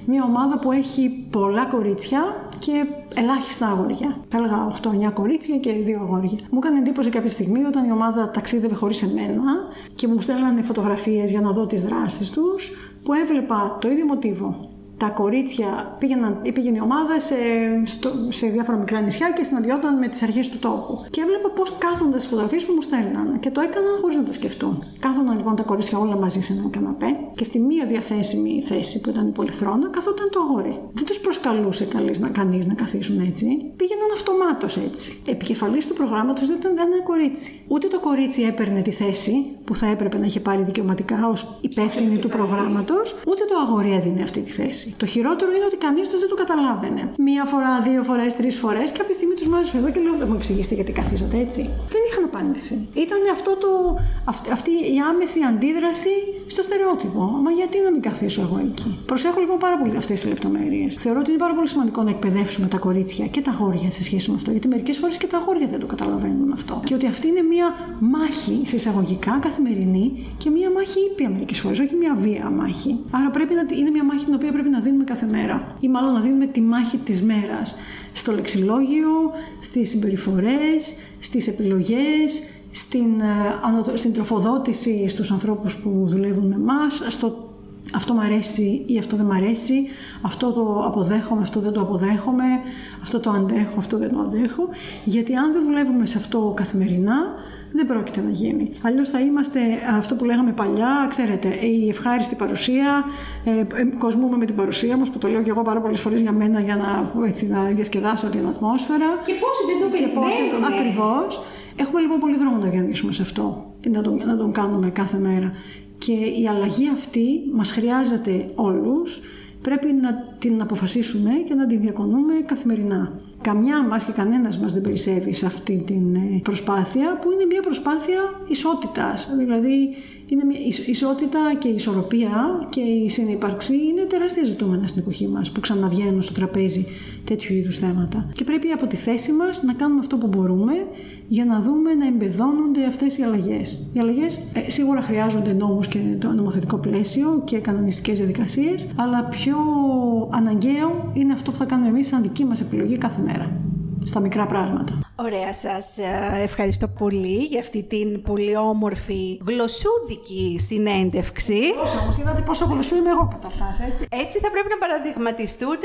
μια ομάδα που έχει πολλά κορίτσια και ελάχιστα αγόρια. Θα έλεγα 8-9 κορίτσια και 2 αγόρια. Μου έκανε εντύπωση κάποια στιγμή όταν η ομάδα ταξίδευε χωρίς εμένα και μου στέλνανε φωτογραφίες για να δω τις δράσεις τους, που έβλεπα το ίδιο μοτίβο τα κορίτσια πήγαιναν, πήγαινε η ομάδα σε, στο, σε διάφορα μικρά νησιά και συναντιόταν με τις αρχές του τόπου. Και έβλεπα πώς κάθονταν στι φωτογραφίες που μου στέλναν. Και το έκαναν χωρίς να το σκεφτούν. Κάθονταν λοιπόν τα κορίτσια όλα μαζί σε ένα καναπέ και στη μία διαθέσιμη θέση που ήταν η πολυθρόνα καθόταν το αγόρι. Δεν τους προσκαλούσε κανείς να καθίσουν έτσι. Πήγαιναν αυτομάτως έτσι. Επικεφαλής του προγράμματος δεν ήταν ένα κορίτσι. Ούτε το κορίτσι έπαιρνε τη θέση που θα έπρεπε να είχε πάρει δικαιωματικά ως υπεύθυνη του προγράμματος, ούτε το αγόρι έδινε αυτή τη θέση. Το χειρότερο είναι ότι κανείς τους δεν το καταλάβαινε. Μία φορά, δύο φορές, τρεις φορές, κάποια στιγμή τους μάζεψε εδώ και λέω: Δεν μου εξηγήσετε γιατί καθίσατε έτσι. Δεν είχαν απάντηση. Ήταν αυτό το, αυτή η άμεση αντίδραση στο στερεότυπο. Μα γιατί να μην καθίσω εγώ εκεί; Προσέχω λοιπόν πάρα πολύ αυτές τις λεπτομέρειες. Θεωρώ ότι είναι πάρα πολύ σημαντικό να εκπαιδεύσουμε τα κορίτσια και τα αγόρια σε σχέση με αυτό. Γιατί μερικές φορές και τα αγόρια δεν το καταλαβαίνουν αυτό. Και ότι αυτή είναι μία μάχη σε εισαγωγικά καθημερινή και μία μάχη ήπια μερικές φορές, όχι μία βία μάχη. Άρα πρέπει να είναι μία μάχη την οποία πρέπει να δίνουμε κάθε μέρα. Ή μάλλον να δίνουμε τη μάχη της μέρας. Στο λεξιλόγιο, στις συμπεριφορές, στις επιλογές, στην, ε, στην τροφοδότηση στους ανθρώπους που δουλεύουν με εμάς, στο αυτό μου αρέσει ή αυτό δεν μου αρέσει, αυτό το αποδέχομαι, αυτό δεν το αποδέχομαι, αυτό το αντέχω, αυτό δεν το αντέχω. Γιατί αν δεν δουλεύουμε σε αυτό καθημερινά, δεν πρόκειται να γίνει. Αλλιώς θα είμαστε αυτό που λέγαμε παλιά, ξέρετε, η ευχάριστη παρουσία. Ε, ε, κοσμούμε με την παρουσία μας, που το λέω και εγώ πάρα πολλές φορές για μένα για να, έτσι, να διασκεδάσω την ατμόσφαιρα. Και πόσοι δεν το περιμένουν. Ακριβώς. Έχουμε λοιπόν πολύ δρόμο να διανύσουμε σε αυτό, να τον, να τον κάνουμε κάθε μέρα. Και η αλλαγή αυτή μας χρειάζεται όλους, πρέπει να την αποφασίσουμε και να την διακονούμε καθημερινά. Καμιά μας και κανένας μας δεν περισσεύει σε αυτή την ε, προσπάθεια που είναι μια προσπάθεια ισότητας. Δηλαδή είναι μια ισότητα και η ισορροπία και η συνύπαρξη είναι τεράστια ζητούμενα στην εποχή μας που ξαναβγαίνουν στο τραπέζι τέτοιου είδους θέματα. Και πρέπει από τη θέση μας να κάνουμε αυτό που μπορούμε για να δούμε να εμπεδώνονται αυτές οι αλλαγές. Οι αλλαγές ε, σίγουρα χρειάζονται νόμους και το νομοθετικό πλαίσιο και κανονιστικές διαδικασίες, αλλά πιο αναγκαίο είναι αυτό που θα κάνουμε εμείς σαν δική μας επιλογή κάθε μέρα στα μικρά πράγματα. Ωραία σας. Ε, ευχαριστώ πολύ για αυτή την πολύ όμορφη γλωσσούδικη συνέντευξη. Πόσο όμως, είδατε πόσο γλωσσού είμαι εγώ καταρχάς, έτσι. Έτσι θα πρέπει να παραδειγματιστούν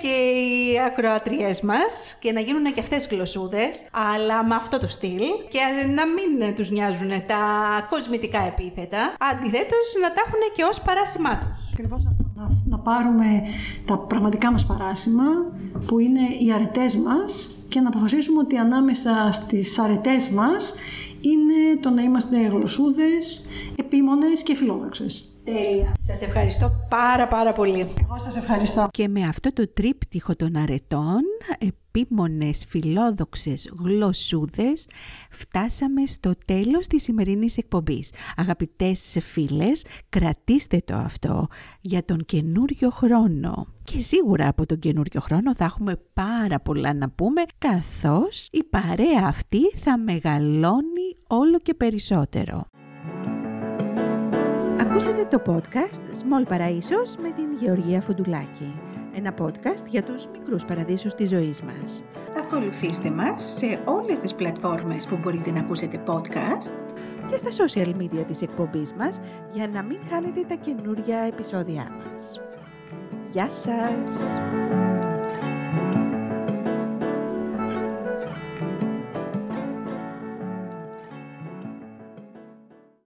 και οι ακροατριές μας και να γίνουν και αυτές γλωσσούδες, αλλά με αυτό το στυλ και να μην τους νοιάζουν τα κοσμητικά επίθετα, αντιθέτως να τα έχουν και ως παράσημά τους. Ακριβώς αυτό. Να, να πάρουμε τα πραγματικά μας παράσημα, που είναι οι αρετές μας, και να αποφασίσουμε ότι ανάμεσα στις αρετές μας είναι το να είμαστε γλωσσούδες, επίμονες και φιλόδοξες. Τέλεια. Σας ευχαριστώ πάρα πάρα πολύ. Εγώ σας ευχαριστώ. Και με αυτό το τρίπτυχο των αρετών, επίμονες φιλόδοξες γλωσσούδες, φτάσαμε στο τέλος της σημερινής εκπομπής. Αγαπητές φίλες, κρατήστε το αυτό για τον καινούριο χρόνο. Και σίγουρα από τον καινούριο χρόνο θα έχουμε πάρα πολλά να πούμε, καθώς η παρέα αυτή θα μεγαλώνει όλο και περισσότερο. Ακούσατε το podcast Small Παραΐσος με την Γεωργία Φουντουλάκη. Ένα podcast για τους μικρούς παραδείσους της ζωής μας. Ακολουθήστε μας σε όλες τις πλατφόρμες που μπορείτε να ακούσετε podcast και στα social media της εκπομπής μας για να μην χάνετε τα καινούργια επεισόδια μας. Γεια σας!